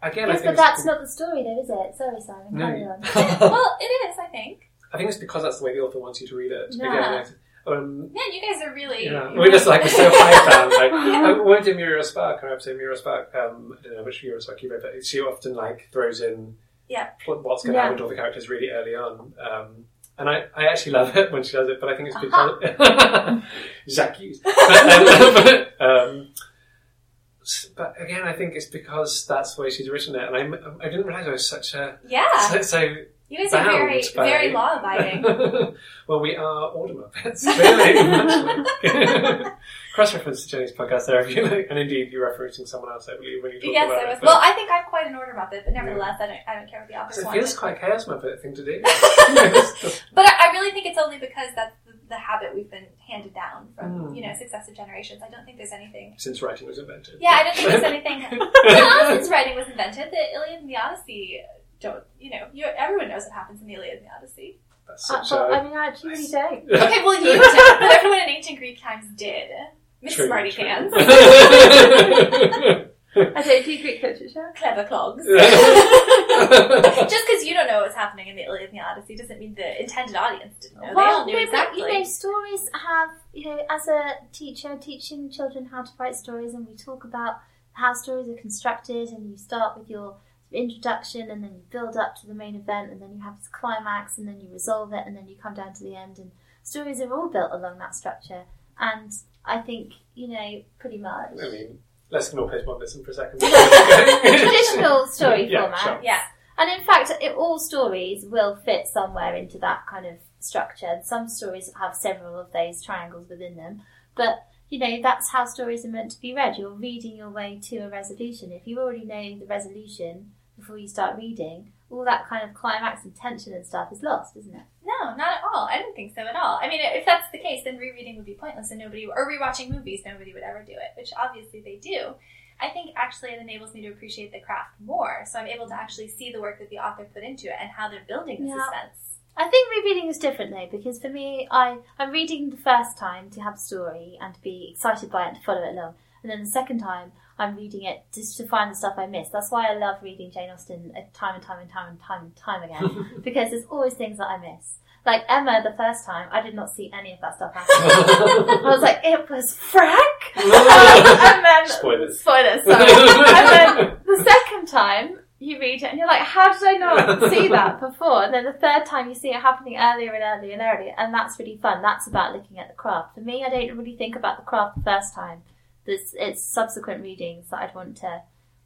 Again, I Yes, but that's not the story, though, is it? Sorry, Simon. No. Carry on. well, it is. I think. I think it's because that's the way the author wants you to read it. Yeah. Again, I- um, Man, you guys are really. Yeah, we're just like we're so high down. Like I went to Muriel Spark, or episode Muriel Spark. Um, I don't know which Muriel Spark you read, but she often like throws in Yeah. what's going to Yeah. happen to all the characters really early on. Um, and I, I actually love it when she does it, but I think it's because Jacques Hughes. But, um, but, um, but again, I think it's because that's the way she's written it, and I, I didn't realize I was such a Yeah. so, so You guys are very, by- very law abiding. well, we are order muppets, clearly. Cross-reference to Jenny's podcast there, if you like. And indeed, you're referencing someone else, I believe, when you talk yes, about I it. was. but- Well, I think I'm quite an order muppet, but nevertheless, I don't. I don't care what the authors it feels quite chaos muppet thing to do. But I, I really think it's only because that's the, the habit we've been handed down from Mm. you know successive generations. I don't think there's anything. Since writing was invented. Yeah, I don't think there's anything. well, since writing was invented, the Iliad and the Odyssey don't. You know, you, everyone knows what happens in the Iliad and the Odyssey. That's Uh, such but, I a... mean, I actually really don't. Okay, well you don't, but everyone in ancient Greek times did. Miss True, Smarty true. Pants, I don't do Greek literature. clever clogs. Just Just because you don't know what's happening in the Iliad and the Odyssey doesn't mean the intended audience didn't know. they all knew exactly. you know, stories have, you know, as a teacher, teaching children how to write stories, and we talk about how stories are constructed, and you start with your introduction and then you build up to the main event and then you have this climax and then you resolve it and then you come down to the end and stories are all built along that structure. And I think you know pretty much. I mean, let's ignore postmodernism for a second. traditional story Yeah, format sure. Yeah. and in fact it, all stories will fit somewhere into that kind of structure. And some stories have several of those triangles within them. But you know that's how stories are meant to be read. You're reading your way to a resolution. If you already know the resolution before you start reading all that kind of climax and tension and stuff is lost isn't it No, not at all. I don't think so at all. I mean, if that's the case, then rereading would be pointless, and nobody or rewatching movies, nobody would ever do it, which obviously they do. I think actually it enables me to appreciate the craft more, so I'm able to actually see the work that the author put into it and how they're building the Yeah. suspense. I think rereading is different though because for me, I I'm reading the first time to have a story and to be excited by it and to follow it along, and then the second time I'm reading it just to find the stuff I missed. That's why I love reading Jane Austen uh, time and time and time and time and time again because there's always things that I miss. Like Emma, the first time I did not see any of that stuff happen. I was like, it was Frank, and then Spoilers. spoilers. Sorry. and then the second time you read it and you're like, how did I not see that before? And then the third time you see it happening earlier and earlier and earlier, and that's really fun. That's about looking at the craft. For me, I don't really think about the craft the first time. There's, it's subsequent readings that I'd want to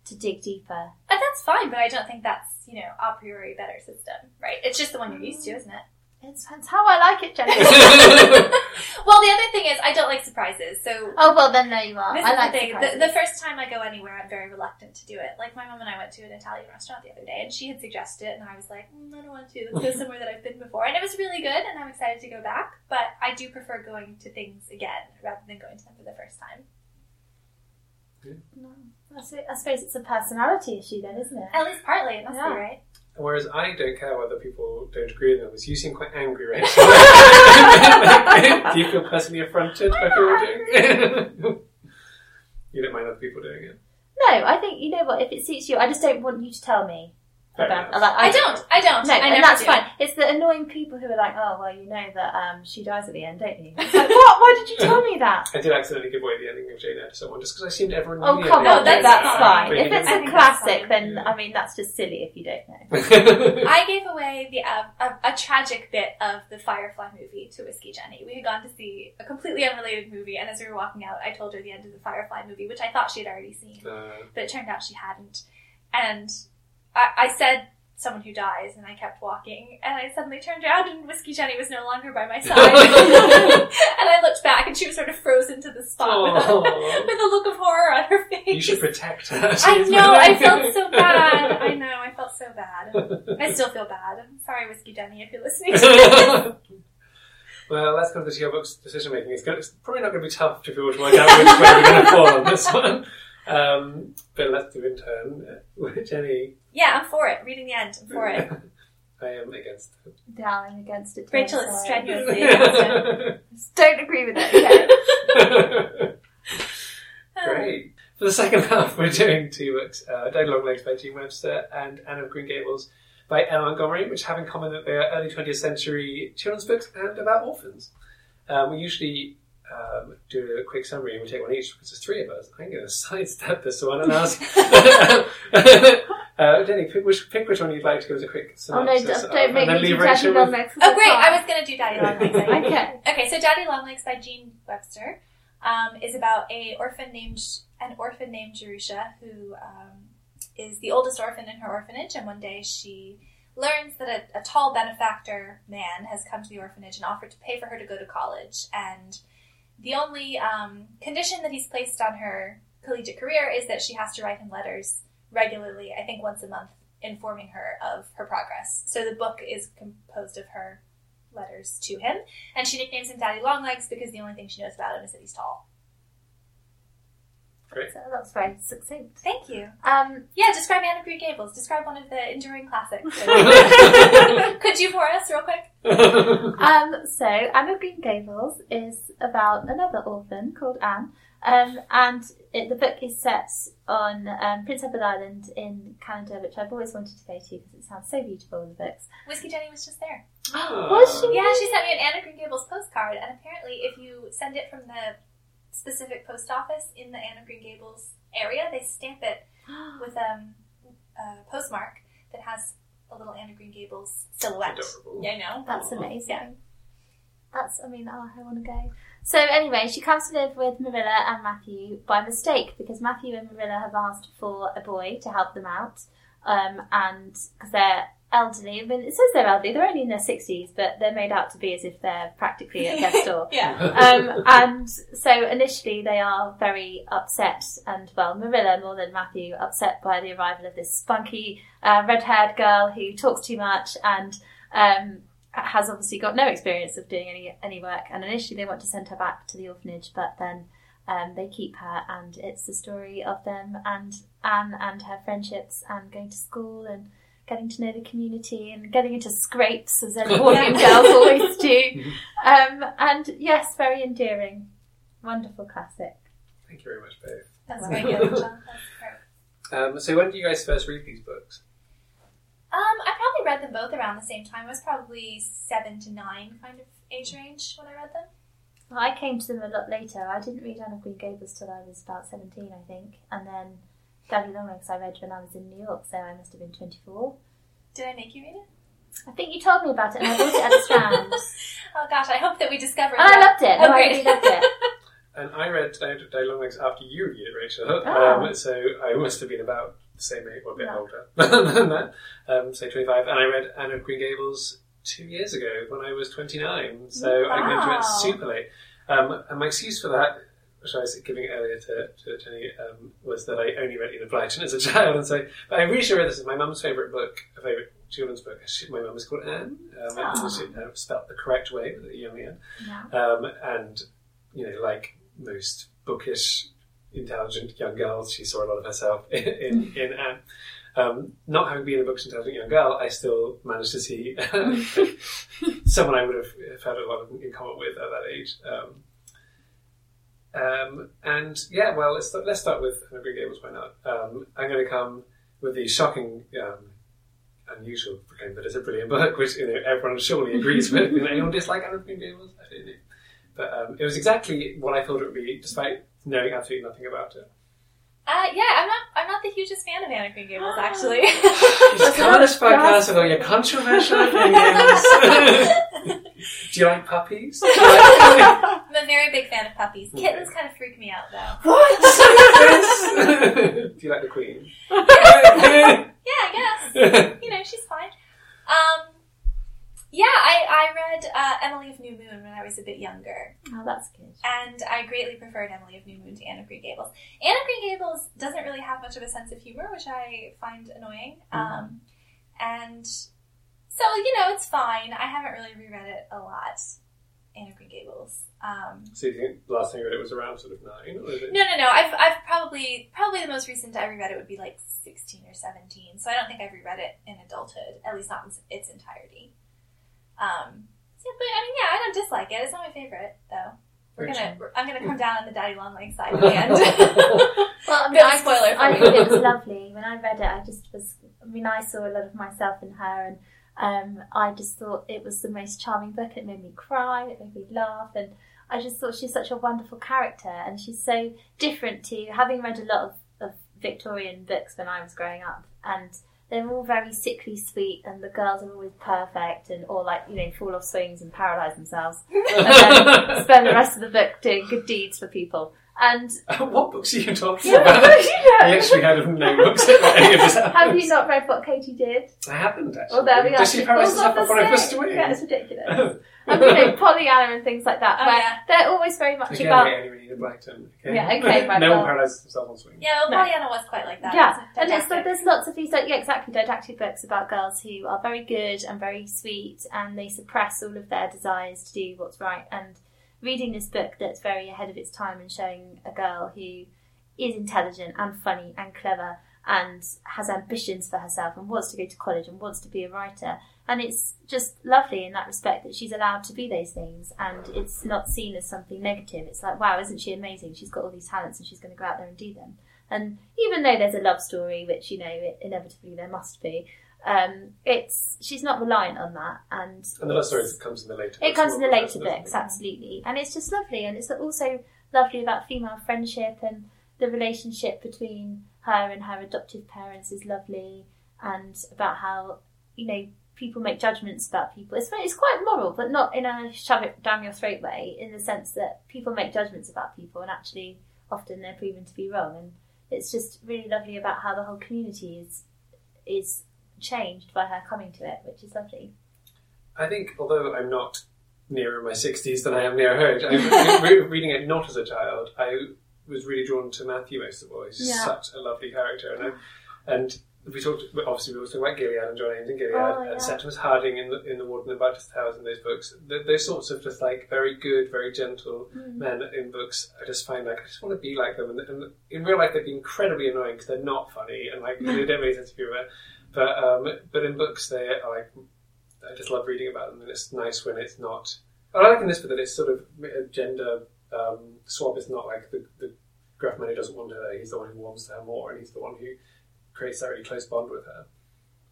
to dig deeper. And that's fine, but I don't think that's, you know, a priori better system, right? It's just the one you're used to, isn't it? It's, it's how I like it, Jenny. well, the other thing is, I don't like surprises, so oh well, then there you are. This I is like the thing. surprises. The, the first time I go anywhere, I'm very reluctant to do it. Like my mom and I went to an Italian restaurant the other day, and she had suggested it, and I was like, mm, I don't want to. Let's go somewhere that I've been before, and it was really good, and I'm excited to go back. But I do prefer going to things again rather than going to them for the first time. No, I suppose it's a personality issue then, isn't it? At least partly, it must Yeah. be right. Whereas I don't care whether people don't agree with them. It's you seem quite angry, Rachel. Do you feel personally affronted by people doing it? you don't mind other people doing it. No, I think you know what. If it suits you, I just don't want you to tell me Fair about. enough. Like, I don't. I don't. No, I and never that's do. fine. It's the annoying people who are like, "Oh, well, you know that um, she dies at the end, don't you?" It's like, what? Why did you tell me that? I did accidentally give away the ending of Jane Eyre to someone just because I assumed everyone knew Oh, come on, that's that's, fine. fine. If it's I a think that's classic, then Yeah. I mean, that's just silly if you don't know. I gave away the uh, a, a tragic bit of the Firefly movie to Whiskey Jenny. We had gone to see a completely unrelated movie, and as we were walking out, I told her the end of the Firefly movie, which I thought she had already seen. Uh, but it turned out she hadn't. And I, I said someone who dies, and I kept walking, and I suddenly turned around, and Whiskey Jenny was no longer by my side. and I looked back, and she was sort of frozen to the spot with a, with a look of horror on her face. you should protect her. I know, I felt so bad. I know, I felt so bad. I still feel bad. I'm sorry, Whiskey Jenny, if you're listening to this. well, let's come to your book's decision making. It's, it's probably not going to be tough to people to work out which way we're going to fall on this one. Um, but let's do in turn. Uh, Jenny, Yeah, I'm for it. Reading the end, I'm for it. I am against it. Down I'm against it. Rachel Sorry. is strenuously against it. Don't agree with it. Okay? Great. For the second half, we're doing two books uh, Daddy Longlegs by Jean Webster and Anne of Green Gables by L. M. Montgomery, which have in common that they are early 20th century children's books and about orphans. Um, we usually um, do a quick summary and we take one each because there's three of us. I'm going to sidestep this one and ask. Uh, Jenny, pick which, pick which one you'd like to give us a quick summary. oh no! synopsis Don't, of, don't make me do Daddy Rachel Long Legs. Oh, great! I was going to do Daddy Longlegs. okay. Okay, so Daddy Longlegs by Jean Webster um, is about a orphan named an orphan named Jerusha who um, is the oldest orphan in her orphanage, and one day she learns that a, a tall benefactor man has come to the orphanage and offered to pay for her to go to college. And the only um, condition that he's placed on her collegiate career is that she has to write him letters regularly, I think once a month, informing her of her progress. So the book is composed of her letters to him, and she nicknames him Daddy Longlegs because the only thing she knows about him is that he's tall. So that's very succinct. Thank you. Um, Yeah, describe Anne of Green Gables. Describe one of the enduring classics. Could you for us, real quick? um, so Anne of Green Gables is about another orphan called Anne, um, and it, the book is set on um, Prince Edward Island in Canada, which I've always wanted to go to because it sounds so beautiful. In the books. Whiskey Jenny was just there. Was she? Yeah, she sent me an Anne of Green Gables postcard, and apparently, if you send it from the specific post office in the Anne of Green Gables area, they stamp it with um a postmark that has a little Anne of Green Gables silhouette. Adorable. Yeah, I know. That's amazing. Yeah. That's, I mean, oh, I want to go. So anyway, she comes to live with Marilla and Matthew by mistake because Matthew and Marilla have asked for a boy to help them out, um, and because they're elderly. I mean, it says they're elderly; they're only in their sixties, but they're made out to be as if they're practically at death's door. yeah. um, and so initially they are very upset, and well, Marilla more than Matthew upset by the arrival of this spunky uh, red-haired girl who talks too much and um, has obviously got no experience of doing any any work. And initially they want to send her back to the orphanage, but then um, they keep her, and it's the story of them and Anne and her friendships and going to school and. Getting to know the community and getting into scrapes as Edwardian girls always do. Um, and yes, very endearing. Wonderful classic. Thank you very much, Dave. That's very good, John. That's great. Um, so when did you guys first read these books? Um, I probably read them both around the same time. I was probably seven to nine kind of age range when I read them. Well, I came to them a lot later. I didn't read Anne of Green Gables till I was about 17, I think. And then Daddy Longlegs I read when I was in New York, so I must have been 24. Did I make you read it? I think you told me about it and I bought it at the Strand. Oh gosh, I hope that we discovered. and I loved it. No, Oh, I great. really loved it. And I read Day Day Long Legs after you read it, Rachel. Oh. Um, so I must have been about the same age, or a bit Yeah. older than that, um, say 25. And I read Anne of Green Gables two years ago when I was 29. So I came to it super late. Um, and my excuse for that, which I was giving earlier to, to Jenny, um, was that I only read Enid Blyton as a child. And so, but I really should read this. It's my mum's favourite book, a favourite children's book. She, my mum is called Anne. Um, she uh, spelled the correct way with a young Anne. Yeah. Um, and, you know, like most bookish, intelligent young girls, she saw a lot of herself in, in, in Anne. Um, not having been a bookish, intelligent young girl, I still managed to see someone I would have had a lot of in common with at that age. Um, um, and yeah, well, let's start, let's start with Green Gables. Why not? Um, I'm going to come with the shocking, um, unusual claim that it's a brilliant book, which you know everyone surely agrees with. You know, anyone dislike Green Gables? I don't know. But um, it was exactly what I thought it would be, despite knowing absolutely nothing about it. Uh, yeah, I'm not. I'm not the hugest fan of Anne of Green Gables, actually. You just come on this podcast with all your controversial opinions. Do you like puppies? You like I'm a very big fan of puppies. Kittens kind of freak me out, though. what? Do you like the Queen? Yeah, I guess. you know, she's fine. Um, yeah, I, I read uh, Emily of New Moon when I was a bit younger, Oh, that's good. and I greatly preferred Emily of New Moon to Anne of Green Gables. Anne of Green Gables doesn't really have much of a sense of humor, which I find annoying. Um, and so, you know, it's fine. I haven't really reread it a lot, Anne of Green Gables. Um, so you think the last time you read it was around sort of nine? Or is it? no, no, no. I've, I've probably, probably the most recent I reread it would be like 16 or 17. So I don't think I've reread it in adulthood, at least not in its entirety. Um, so, but I mean, yeah, I don't dislike it. It's not my favorite, though. We're gonna, I'm gonna come down on the Daddy Long Leg side at the end. Well, I mean, Bit of spoiler for I me. thought it was lovely. When I read it, I just was. I mean, I saw a lot of myself in her, and um, I just thought it was the most charming book. It made me cry. It made me laugh, and I just thought she's such a wonderful character, and she's so different to having read a lot of, of Victorian books when I was growing up, and they're all very sickly sweet, and the girls are always perfect, and all like you know fall off swings and paralyze themselves, and then spend the rest of the book doing good deeds for people. And uh, what books are you talking Yeah, about? yeah. I actually had no books about any of this. Have you not read what Katy did? I haven't actually. Well, there we are. Does she paralyze falls herself off before a I pushed stick. Yeah, it's ridiculous. Oh. and you know, Pollyanna and things like that. Oh, where yeah. They're always very much Again, about. we only read Blyton. Okay? Yeah, okay, right, no well. one paralyzes himself on swing. yeah, well, No. Pollyanna was quite like that. Yeah, and it's like there's lots of these like yeah exactly didactic books about girls who are very good and very sweet and they suppress all of their desires to do what's right and reading this book that's very ahead of its time and showing a girl who is intelligent and funny and clever and has ambitions for herself and wants to go to college and wants to be a writer. And it's just lovely in that respect that she's allowed to be those things and it's not seen as something negative. It's like wow isn't she amazing? She's got all these talents and she's going to go out there and do them. And even though there's a love story, which you know it, inevitably there must be, um, it's she's not reliant on that, and And the love story comes in the later. it comes in the later books, absolutely, and it's just lovely, and it's also lovely about female friendship and the relationship between her and her adoptive parents is lovely, and about how you know people make judgments about people. It's it's quite moral, but not in a shove it down your throat way. In the sense that people make judgments about people, and actually often they're proven to be wrong. And it's just really lovely about how the whole community is is changed by her coming to it, which is lovely. I think, although I'm not nearer my 60s than I am near her, I, re- reading it not as a child, I was really drawn to Matthew most of all. He's Yeah. such a lovely character. And, I, and we talked, obviously, we were talking about Gilead and John Ames and Gilead Oh, yeah. and Septimus Harding in the, in the Warden and Barchester Towers in those books. Th those sorts of just like very good, very gentle Mm. men in books, I just find like I just want to be like them. And, and in real life, they'd be incredibly annoying because they're not funny and like they don't make sense of humor. But um, but in books, they are like I just love reading about them, and it's nice when it's not. I like in this, but that it's sort of a gender um, swap. It's not like the, the gruff man who doesn't want her. He's the one who wants her more, and he's the one who creates that really close bond with her,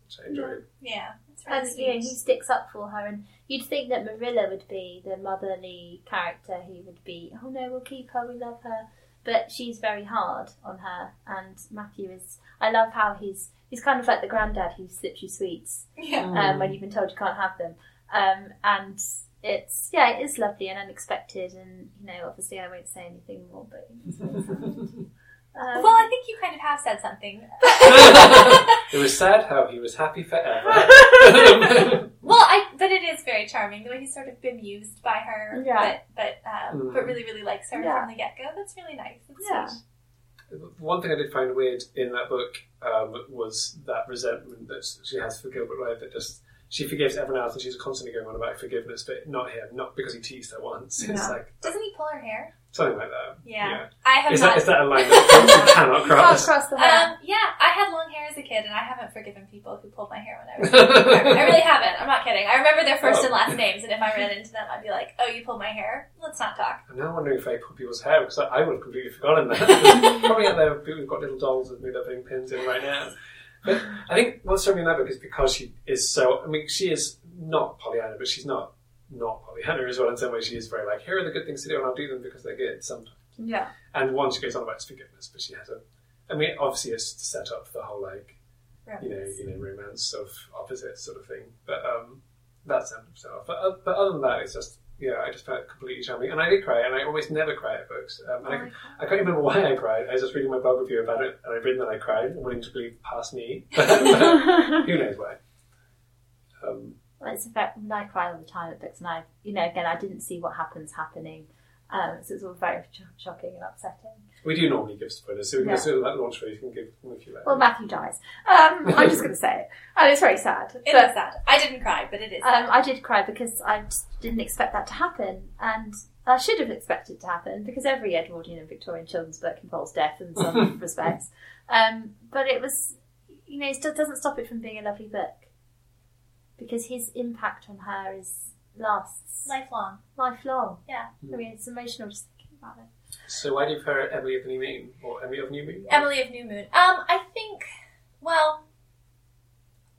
which I enjoy. Yeah, it's really And sweet. you know, he sticks up for her, and you'd think that Marilla would be the motherly character who would be, oh no, we'll keep her, we love her. But she's very hard on her, and Matthew is. I love how he's he's kind of like the granddad who slips you sweets yeah. um, when you've been told you can't have them, um, and it's yeah, it is lovely and unexpected, and you know, obviously I won't say anything more, but. Um, Well, I think you kind of have said something. it was sad how he was happy forever. Well, I but it is very charming the way he's sort of bemused by her, Yeah. but but um, Mm. but really really likes her Yeah. from the get go. That's really nice. That's Yeah. sweet. One thing I did find weird in that book um, was that resentment that she has for Gilbert Blythe. That just she forgives everyone else, and she's constantly going on about forgiveness, but not him. Not because he teased her once. It's like Doesn't he pull her hair? Something like that. Yeah. I have Is not. that is that a line that you cannot you can't cross? cross the hair. um, yeah, I had long hair as a kid, and I haven't forgiven people who pulled my hair when I was. I really haven't. I'm not kidding. I remember their first and last names, and if I ran into them, I'd be like, "Oh, you pulled my hair. Let's not talk." I'm now wondering if I pull people's hair because I, I would have completely forgotten that. Probably out there, we've got little dolls with me that are putting pins in right now. But I think what's struck me in that book is because she is so. I mean, she is not Pollyanna, but she's not not Pollyanna as well. In some ways, she is very like, here are the good things to do, and I'll do them because they're good sometimes. yeah. And one she goes on about forgiveness, but she has a. I mean, obviously, it's to set up the whole like you know, you know, romance of opposites sort of thing. But um, that's end of. But, uh, but other than that, it's just yeah, I just found it completely charming. And I did cry, and I always never cry at books. Um, and I, I can't even remember why I cried. I was just reading my blog review about it, and I've written that I cried, and willing to believe past me. Who knows why? Um, it's a fact, I cry all the time at books, and I, you know, again, I didn't see what happens happening, um, so it's all very sh- shocking and upsetting. we do normally give spoilers, so we can Yeah. go through that launch where you can give them if you like. Well, Matthew dies. Um, I'm just going to say it, and it's very sad. It but is sad. I didn't cry, but it is. um, I did cry because I didn't expect that to happen, and I should have expected it to happen because every Edwardian and Victorian children's book involves death in some respects. Um, but it was, you know, it still doesn't stop it from being a lovely book because his impact on her is lasts lifelong. lifelong. Yeah. I mean, it's emotional just thinking about it. So why do you prefer Emily of the New Moon or Emily of New Moon? Emily of New Moon. Um, I think, well,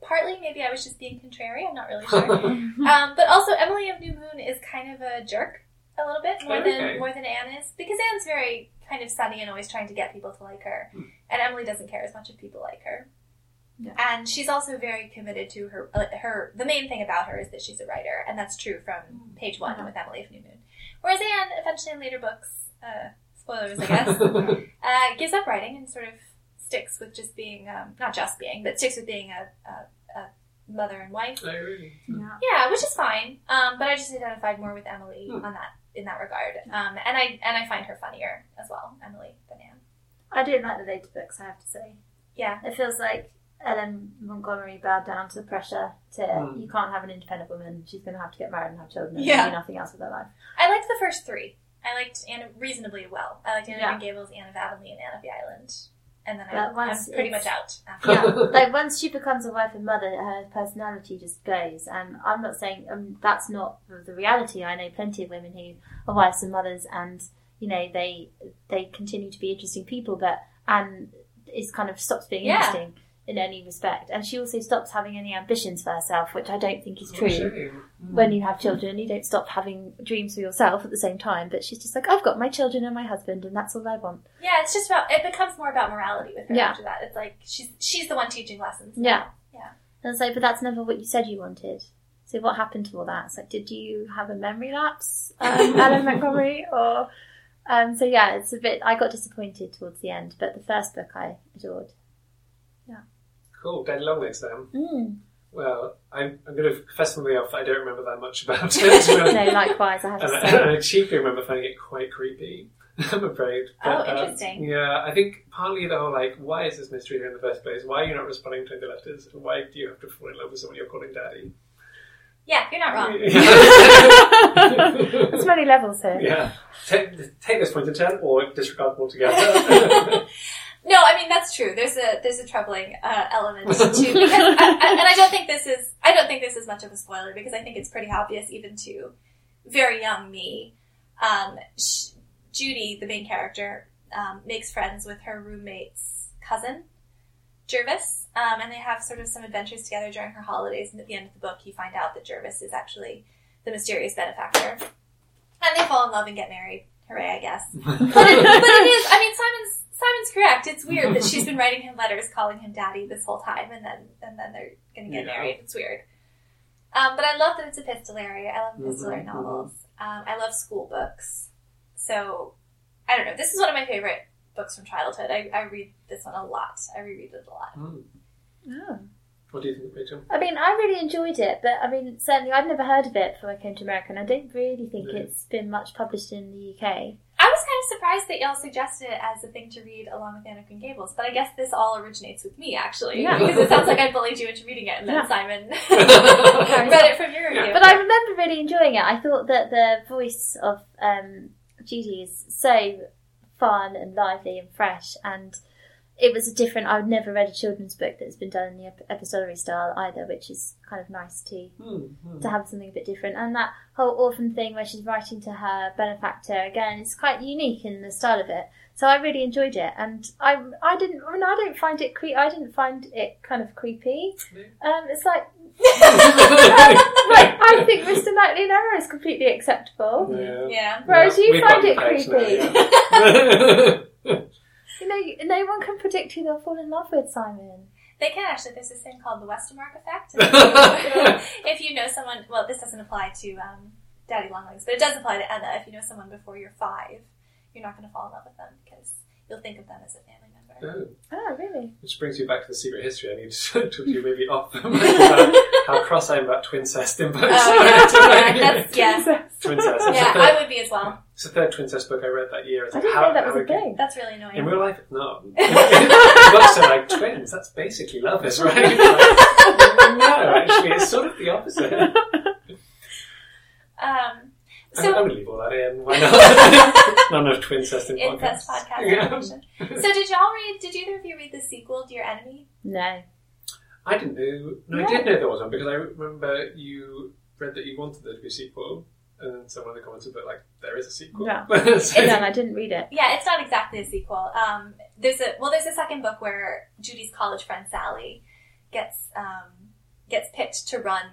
partly maybe I was just being contrary. I'm not really sure. um, but also Emily of New Moon is kind of a jerk a little bit more Okay. than more than Anne is because Anne's very kind of sunny and always trying to get people to like her, Hmm. and Emily doesn't care as much if people like her. Yeah. And she's also very committed to her. Uh, her the main thing about her is that she's a writer, and that's true from page one Uh-huh. with Emily of New Moon. Whereas Anne, eventually in later books, uh, spoilers I guess, uh, gives up writing and sort of sticks with just being um, not just being, but sticks with being a, a, a mother and wife. Oh, really? Yeah. Yeah, which is fine. Um, but I just identified more with Emily Hmm. on that in that regard. Um, and I and I find her funnier as well, Emily than Anne. I do like the later books, I have to say. Yeah. It feels like L. M. Montgomery bowed down to the pressure to Hmm. you can't have an independent woman, she's going to have to get married and have children and Yeah. do nothing else with her life. I liked the first three. I liked Anne reasonably well. I liked Anne Yeah. of Green Gables, Anne of Avonlea, and Anne of the Island. And then I, But I'm pretty much out. After. Yeah, like once she becomes a wife and mother, her personality just goes. And I'm not saying um, that's not the reality. I know plenty of women who are wives and mothers, and you know they they continue to be interesting people, but Anne is kind of stops being Yeah. interesting. In any respect. And she also stops having any ambitions for herself, which I don't think is What a true. shame. When you have children, you don't stop having dreams for yourself at the same time. But she's just like, I've got my children and my husband, and that's all I want. Yeah, it's just about it becomes more about morality with her Yeah. after that. It's like she's she's the one teaching lessons. Yeah. Yeah. And it's like, but that's never what you said you wanted. So what happened to all that? It's like, did you have a memory lapse, um, L. M. Montgomery, or? Um, so yeah, it's a bit. I got disappointed towards the end, but the first book I adored. Cool. Dead long next then. Mm. Well, I'm, I'm going to confess the off that I don't remember that much about it. No, likewise, I have to and, say. and I chiefly remember finding it quite creepy. I'm afraid. Oh, But, uh, interesting. yeah, I think partly the whole like, why is this mystery here in the first place? Why are you not responding to the letters? And why do you have to fall in love with someone you're calling daddy? Yeah, you're not wrong. There's many levels here. yeah. Take, take this point in turn or disregard altogether. No, I mean that's true. There's a there's a troubling uh, element to because I, I, and I don't think this is I don't think this is much of a spoiler because I think it's pretty obvious even to very young me. Um, sh- Judy, the main character, um, makes friends with her roommate's cousin, Jervis, um, and they have sort of some adventures together during her holidays. And at the end of the book, you find out that Jervis is actually the mysterious benefactor, and they fall in love and get married. Hooray, I guess. But it, but it is. I mean, Simon's Simon's correct. It's weird that she's been writing him letters, calling him daddy this whole time, and then and then they're going to get Yeah. married. It's weird. Um, but I love that it's epistolary. I love epistolary Mhm, novels. Um, I love school books. So I don't know. This is one of my favorite books from childhood. I, I read this one a lot. I reread it a lot. Hmm. Oh. What do you think, Rachel? I mean, I really enjoyed it, but I mean, certainly I'd never heard of it before I came to America, and I don't really think Yeah. it's been much published in the UK. I was of surprised that y'all suggested it as a thing to read along with Anne of Green Gables, but I guess this all originates with me actually, Yeah. because it sounds like I bullied you into reading it, and then Yeah. Simon read it from your review. But I remember really enjoying it. I thought that the voice of um, Judy is so fun and lively and fresh, and it was a different. I've never read a children's book that's been done in the ep- epistolary style either, which is kind of nice too Hmm, hmm. to have something a bit different. And that whole orphan thing where she's writing to her benefactor again, it's quite unique in the style of it. So I really enjoyed it, and I I didn't. I mean, I don't find it cre- I didn't find it kind of creepy. Um, it's like. like, I think Mr. Knightley in Emma is completely acceptable. Yeah. yeah. Whereas you We've find it the case now, creepy. yeah. You know, no one can predict who they'll fall in love with, Simon. They can actually. There's this thing called the Westermarck effect. if you know someone, well, this doesn't apply to um, Daddy Longlegs, but it does apply to Emma. If you know someone before you're five, you're not going to fall in love with them because you'll think of them as a family member. Oh, Oh, really? which brings you back to the secret history. I need to talk to you maybe off the mic about how cross I am about twincest in books. Oh, yeah. That's, yeah. Twincest. It's, Yeah, the I would be as well. it's the third twincest book I read that year. It's I like, didn't how, know that was how a again- thing. That's really annoying. In real life, no. Books are like twins. That's basically lovers, right? Like, no, actually, it's sort of the opposite. Um, I'm so, going to leave all that in. Why not? Not enough twincest in incest podcasts. podcast Yeah. So, did y'all read? Did either of you read the sequel, Dear Enemy? No. I didn't know. No, I did know there was one because I remember you read that you wanted there to be a sequel, and then someone in the comments put like, "There is a sequel." Yeah. So- No, I didn't read it. Yeah, it's not exactly a sequel. Um, there's a well, there's a second book where Judy's college friend Sally gets um, gets picked to run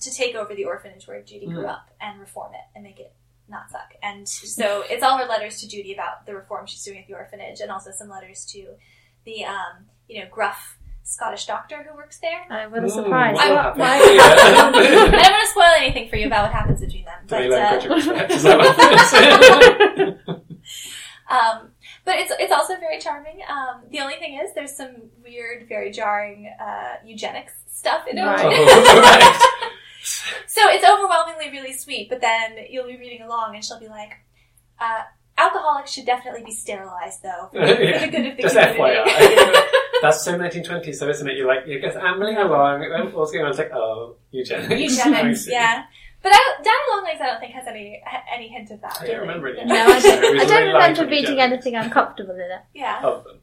to take over the orphanage where Judy grew Mm. up and reform it and make it not suck. And so it's all her letters to Judy about the reform she's doing at the orphanage, and also some letters to the um, you know gruff Scottish doctor who works there. What a Ooh, surprise. what will What- happen? why- I don't want to spoil anything for you about what happens between them, but uh, greater respect? Is that what it is? Um, but it's it's also very charming. Um, the only thing is, there's some weird, very jarring uh, eugenics stuff in it. Right. Oh, right. So it's overwhelmingly really sweet. But then you'll be reading along, and she'll be like, uh, "Alcoholics should definitely be sterilized, though, for the, for the good of the Just community." FYI. That's so 1920s, though, isn't it? You're like, you're just ambling along, and then what's going on? It's like, oh, eugenics. Eugenics, yeah. But I, Daddy Longlegs, I don't think has any any hint of that. I don't remember it. No, I don't, was I a don't very remember reading eugenics. anything uncomfortable in it. Yeah. of them.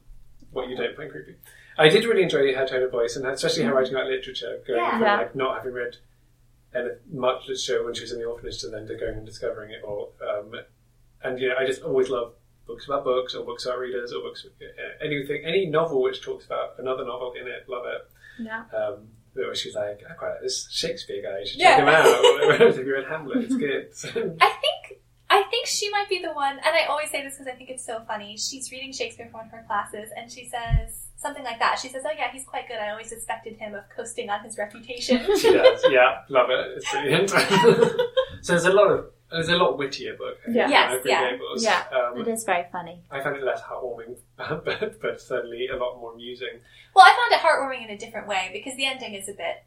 What you don't find creepy. I did really enjoy her tone of voice, and especially her writing about literature, going Yeah. from Yeah. like not having read any, much literature when she was in the orphanage to then to going and discovering it all. Um, and yeah, I just always love books about books, or books about readers, or books uh, anything, any novel which talks about another novel in it. Love it. Yeah. Um, where she's like, I quite like this Shakespeare guy. You should Yeah. check him out. Have you read Hamlet? It's good. I think I think she might be the one, and I always say this because I think it's so funny. She's reading Shakespeare for one of her classes, and she says something like that. She says, "Oh yeah, he's quite good. I always suspected him of coasting on his reputation." she does. Yeah, love it. It's brilliant. so there's a lot of there's a lot wittier book. Yeah. Yes, yeah. Gables. Yeah. Um, It is very funny. I found it less heartwarming, but, but certainly a lot more amusing. well, I found it heartwarming in a different way because the ending is a bit.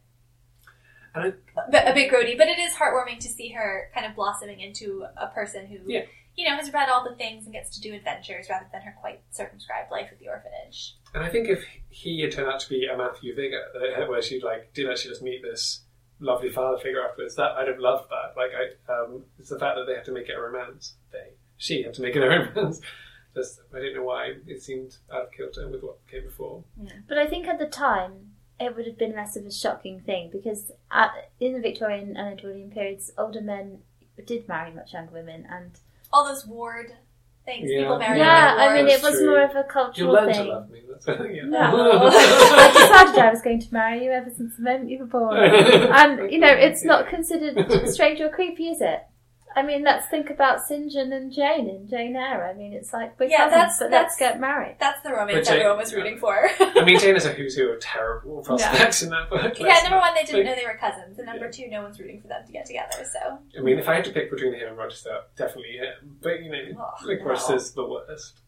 And it- a bit- a bit grody, but it is heartwarming to see her kind of blossoming into a person who, Yeah. You know, has read all the things and gets to do adventures rather than her quite circumscribed life at the orphanage. And I think if he had turned out to be a Matthew Vigor, uh, where she like did actually just meet this lovely father figure afterwards, that I'd have loved that. Like I, um, it's the fact that they have to make it a romance. They, she had to make it a romance. Just I don't know why it seemed out of kilter with what came before. But I think at the time it would have been less of a shocking thing because at, in the Victorian and Edwardian periods, older men did marry much younger women, and All those ward things, Yeah. people marrying yeah, I mean it was true. more of a You cultural learn to thing. love me. That's yeah. No. I decided I was going to marry you ever since the moment you were born. And, you know, it's not considered strange or creepy, is it? I mean, let's think about St. John and Jane in Jane Eyre. I mean, it's like, we're Yeah, cousins, that's- but that's- let's get married. That's the romance Jane- everyone was rooting for. I mean, Jane is a who's who of terrible prospects in that book. yeah, number one, they didn't like, know they were cousins, and number two, no one's rooting for them to get together. So I mean, if I had to pick between him and Rochester, definitely him. But you know, Oh, like no. Rochester's the worst.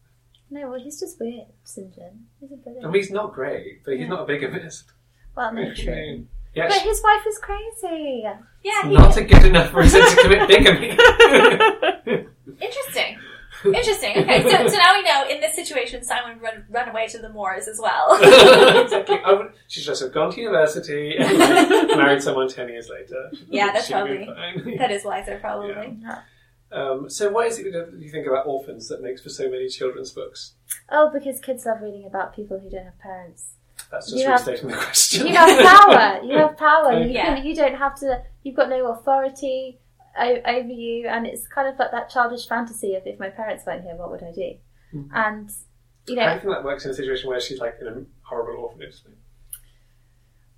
No, well, he's just weird, St. John. He's a brilliant. I mean, he's not great, but he's Yeah. not a bigamist. well, no, You true. Know, Yeah, But his wife is crazy. yeah, he, not a good enough reason to commit bigamy. interesting. Interesting. Okay, so, so now we know in this situation, Simon run, run away to the moors as well. exactly. I would, she should just have gone to university and like, married someone ten years later. Yeah, that's probably- that is wiser, probably. Yeah. Um, so, why is it that you think about orphans that makes for so many children's books? Oh, because kids love reading about people who don't have parents. That's just You have- restating the question. You have power. You have power. You, can, you don't have to. You've got no authority o- over you, and it's kind of like that childish fantasy of if my parents weren't here, what would I do? Mhm. And you know, you think that works in a situation where she's like in a horrible orphanage?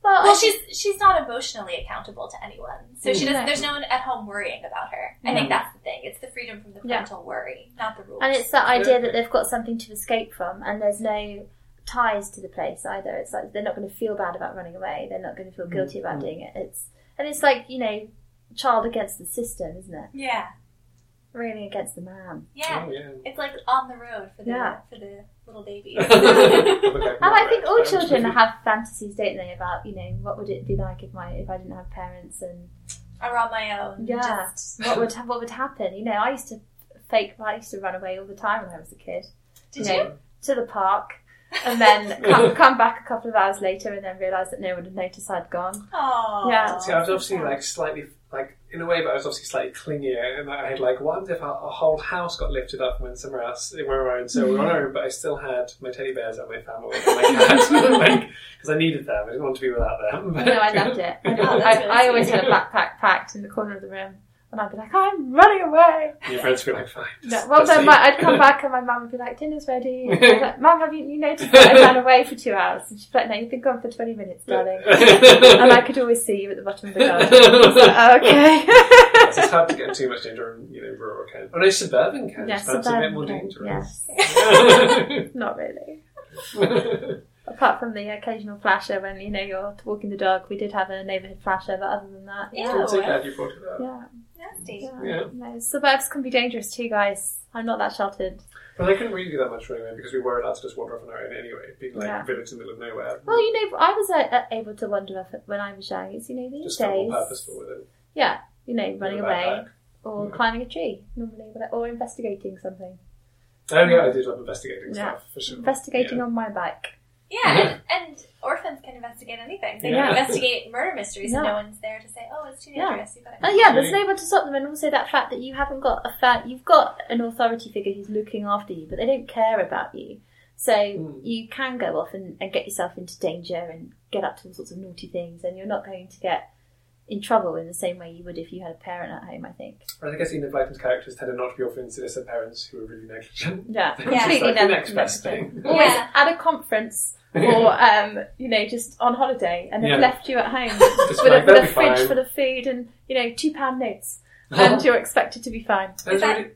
well, Well, she's she's not emotionally accountable to anyone, so she doesn't. There's no one at home worrying about her. I think that's the thing. It's the freedom from the Yeah. parental worry, not the rules. and it's that idea that they've got something to escape from, and there's no ties to the place either. It's like they're not going to feel bad about running away. They're not going to feel guilty about Mhm. doing it. It's and it's like you know, child against the system, isn't it? yeah, Really against the man. yeah. Oh, yeah. It's like on the road for the Yeah. for the little babies. and And I think all children have fantasies, don't they, about you know what would it be like if my if I didn't have parents and I'm on my own. Yeah. Just, what would what would happen? You know, I used to fake. I used to run away all the time when I was a kid. did you you? know, to the park, and then come, come back a couple of hours later, and then realise that no one had noticed I'd gone. Oh, Yeah. See, I was obviously like slightly, like in a way, but I was obviously slightly clingier, and I had like, what if a, a whole house got lifted up and went somewhere else, we were on, so we were on our own, but I still had my teddy bears and my family and my cat, like because I needed them. I didn't want to be without them. No, I loved it. I, Oh, I, I always had a backpack packed in the corner of the room, and I'd be like, "I'm running away." And your friends would be like, fine. No, just- well, just then my, I'd come back, and my mum would be like, "Dinner's ready." And I'd be like, Mum, have you, you noticed that I ran away for two hours? And she'd be like, "No, you've been gone for twenty minutes, darling." and I could always see you at the bottom of the garden. Oh, okay. It's just hard to get in too much danger in you know rural Kent. Oh no, suburban Kent. Yes, That's a bit more suburban dangerous. Yes, not really. Apart from the occasional flasher when you know you're walking the dog, we did have a neighbourhood flasher, but other than that, Yeah. I'm so glad you brought it up. yeah, nasty. yeah. Yeah. No, suburbs can be dangerous too, guys. I'm not that sheltered. But I couldn't really do that much running away because we were allowed to just wander off on our own anyway, being like Yeah. village in the middle of nowhere. Well, you know, I was uh, uh, able to wander off when I was young. It's you know these just felt days, more purposeful with it. yeah, you know, running With a away or Yeah. climbing a tree normally, or investigating something. Oh yeah, I did love investigating Yeah. stuff for sure. Investigating Yeah. on my bike. Yeah, and, and orphans can investigate anything. They Yeah. can investigate murder mysteries, and no one's there to say, "Oh, it's too Yeah. dangerous." You gotta Oh yeah, there's no one to stop them, and also that fact that you haven't got a fact, you've got an authority figure who's looking after you, but they don't care about you. So Mm. you can go off and, and get yourself into danger and get up to all sorts of naughty things, and you're not going to get in trouble in the same way you would if you had a parent at home. I think. I guess Enid Blyton's characters tended not to be often sinister parents who were really negligent. Yeah, It's completely like the next best negligent. thing. Always Yeah. at a conference or um, you know just on holiday and they've Yeah. left you at home Just with, like, a, with a fridge fine. full of food and you know two pound notes and you're expected to be fine. Those Is that- really-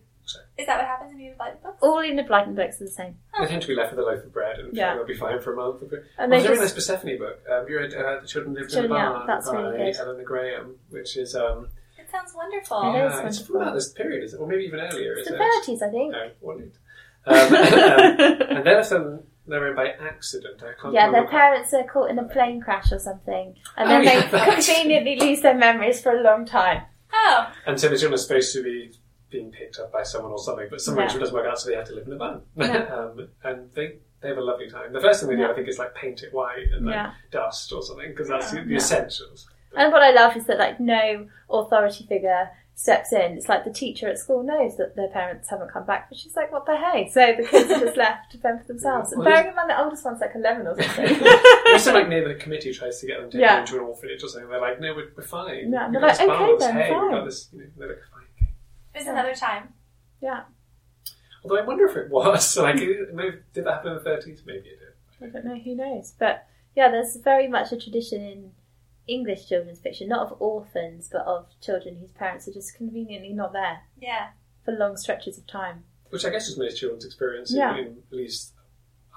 Is that what happens in your Bible books? All in the Blyton books are the same, They tend to be left with a loaf of bread and Yeah. they'll be fine for a month. Or and There's they a really nice Persephone book. Um, you read uh, The Children Lived Children, in a yeah, Barn that's by really good. Eleanor Graham, which is um, It sounds wonderful. It yeah, is it's from wonderful. about this period, is it? or maybe even earlier, it's is the it? thirties, I think. No, what is- um, um, and then of them they're in by accident. I can't Yeah, their parents are caught in a plane crash or something, and Oh, then yeah, they that. conveniently lose their memories for a long time. Oh, And so the children are supposed to be being picked up by someone or something, but some Yeah. doesn't work out, so they have to live in a van. Yeah. um, and they they have a lovely time. The first thing they do, Yeah. I think, is like paint it white and like Yeah. dust or something, because that's the, the Yeah. essentials. And what I love is that like no authority figure steps in. It's like the teacher at school knows that their parents haven't come back, but she's like, "What the hey?" So the kids are just left to fend for themselves. And Well, bearing in mind the oldest one's like eleven or something. Also, like near the committee tries to get them taken Yeah. into an orphanage or something. They're like, "No, we're, we're fine." Yeah, they're like, "Okay then, hey, we've got this." You know, like, "Fine." okay." there's Yeah. another time. yeah, Although I wonder if it was like, maybe, did that happen in the thirties? Maybe it did. I don't know. Who knows? But yeah, there's very much a tradition in English children's fiction, not of orphans, but of children whose parents are just conveniently not there Yeah. for long stretches of time. Which I guess is most children's experience in- Yeah. in, at least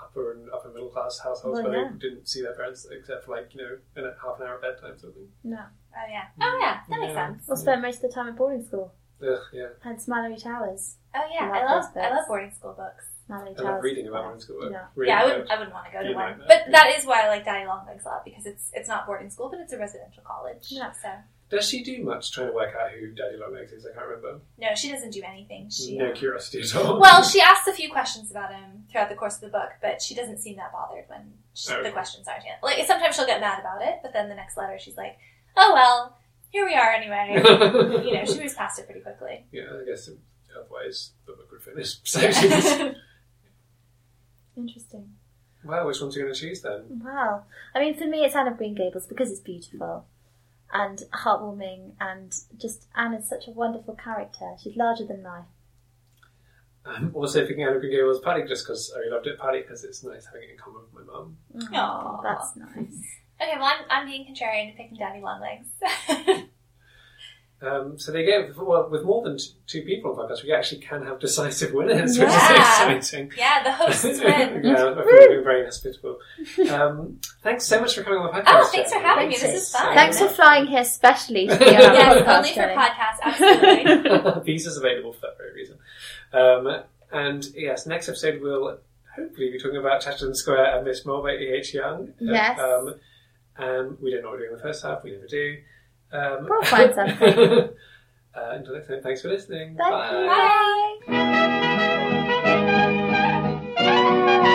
upper and upper middle class households Well, where yeah. they didn't see their parents except for like you know in a half an hour at bedtime sort of thing. No, Oh yeah. Oh yeah. That makes Yeah. sense. or spent most of the time at boarding school. Ugh, yeah. Hence Malory Towers. Oh yeah. I I love love those I love boarding school books. Malory I Towers. love reading about boarding school. Yeah. Really yeah, I wouldn't I wouldn't want to go to Be one. nightmare. But that is why I like Daddy Longlegs a lot because it's it's not boarding school, but it's a residential college. Yeah. So Does she do much trying to work out who Daddy Longlegs is? I can't remember. no, she doesn't do anything. She No um, curiosity at all. Well, she asks a few questions about him throughout the course of the book, but she doesn't seem that bothered when she, oh, Okay. the questions aren't answered. Like sometimes she'll get mad about it, but then the next letter she's like, "Oh well, here we are anyway." you know, she moves past it pretty quickly. yeah, I guess otherwise the book would finish. So Interesting. well, which one's you going to choose then? Wow. I mean, for me, it's Anne of Green Gables because it's beautiful and heartwarming, and just Anne is such a wonderful character. She's larger than life. I'm also thinking Anne of Green Gables partly just because I really loved it, partly because it's nice having it in common with my mum. Mm-hmm. Aw. That's nice. Okay, well, I'm, I'm being contrarian and picking Daddy Longlegs. Um, so they get well with more than t- two people on podcast. We actually can have decisive winners, which is exciting. yeah, the hosts win. yeah, I feel being very hospitable. Um, thanks so much for coming on the podcast. Oh, thanks for Jenny. having me. This is fun. Thanks for flying here specially to be on our Yes, podcast. only for Jenny. podcasts, absolutely. Visas available for that very reason. Um, and yes, next episode we'll hopefully be talking about Chatterton Square and Miss Mole by E.H. Young. Yes. Um, um, we don't know what we're doing in the first half. We never do. Um, We'll find something. uh, until next time, thanks for listening. Thank Bye. Bye.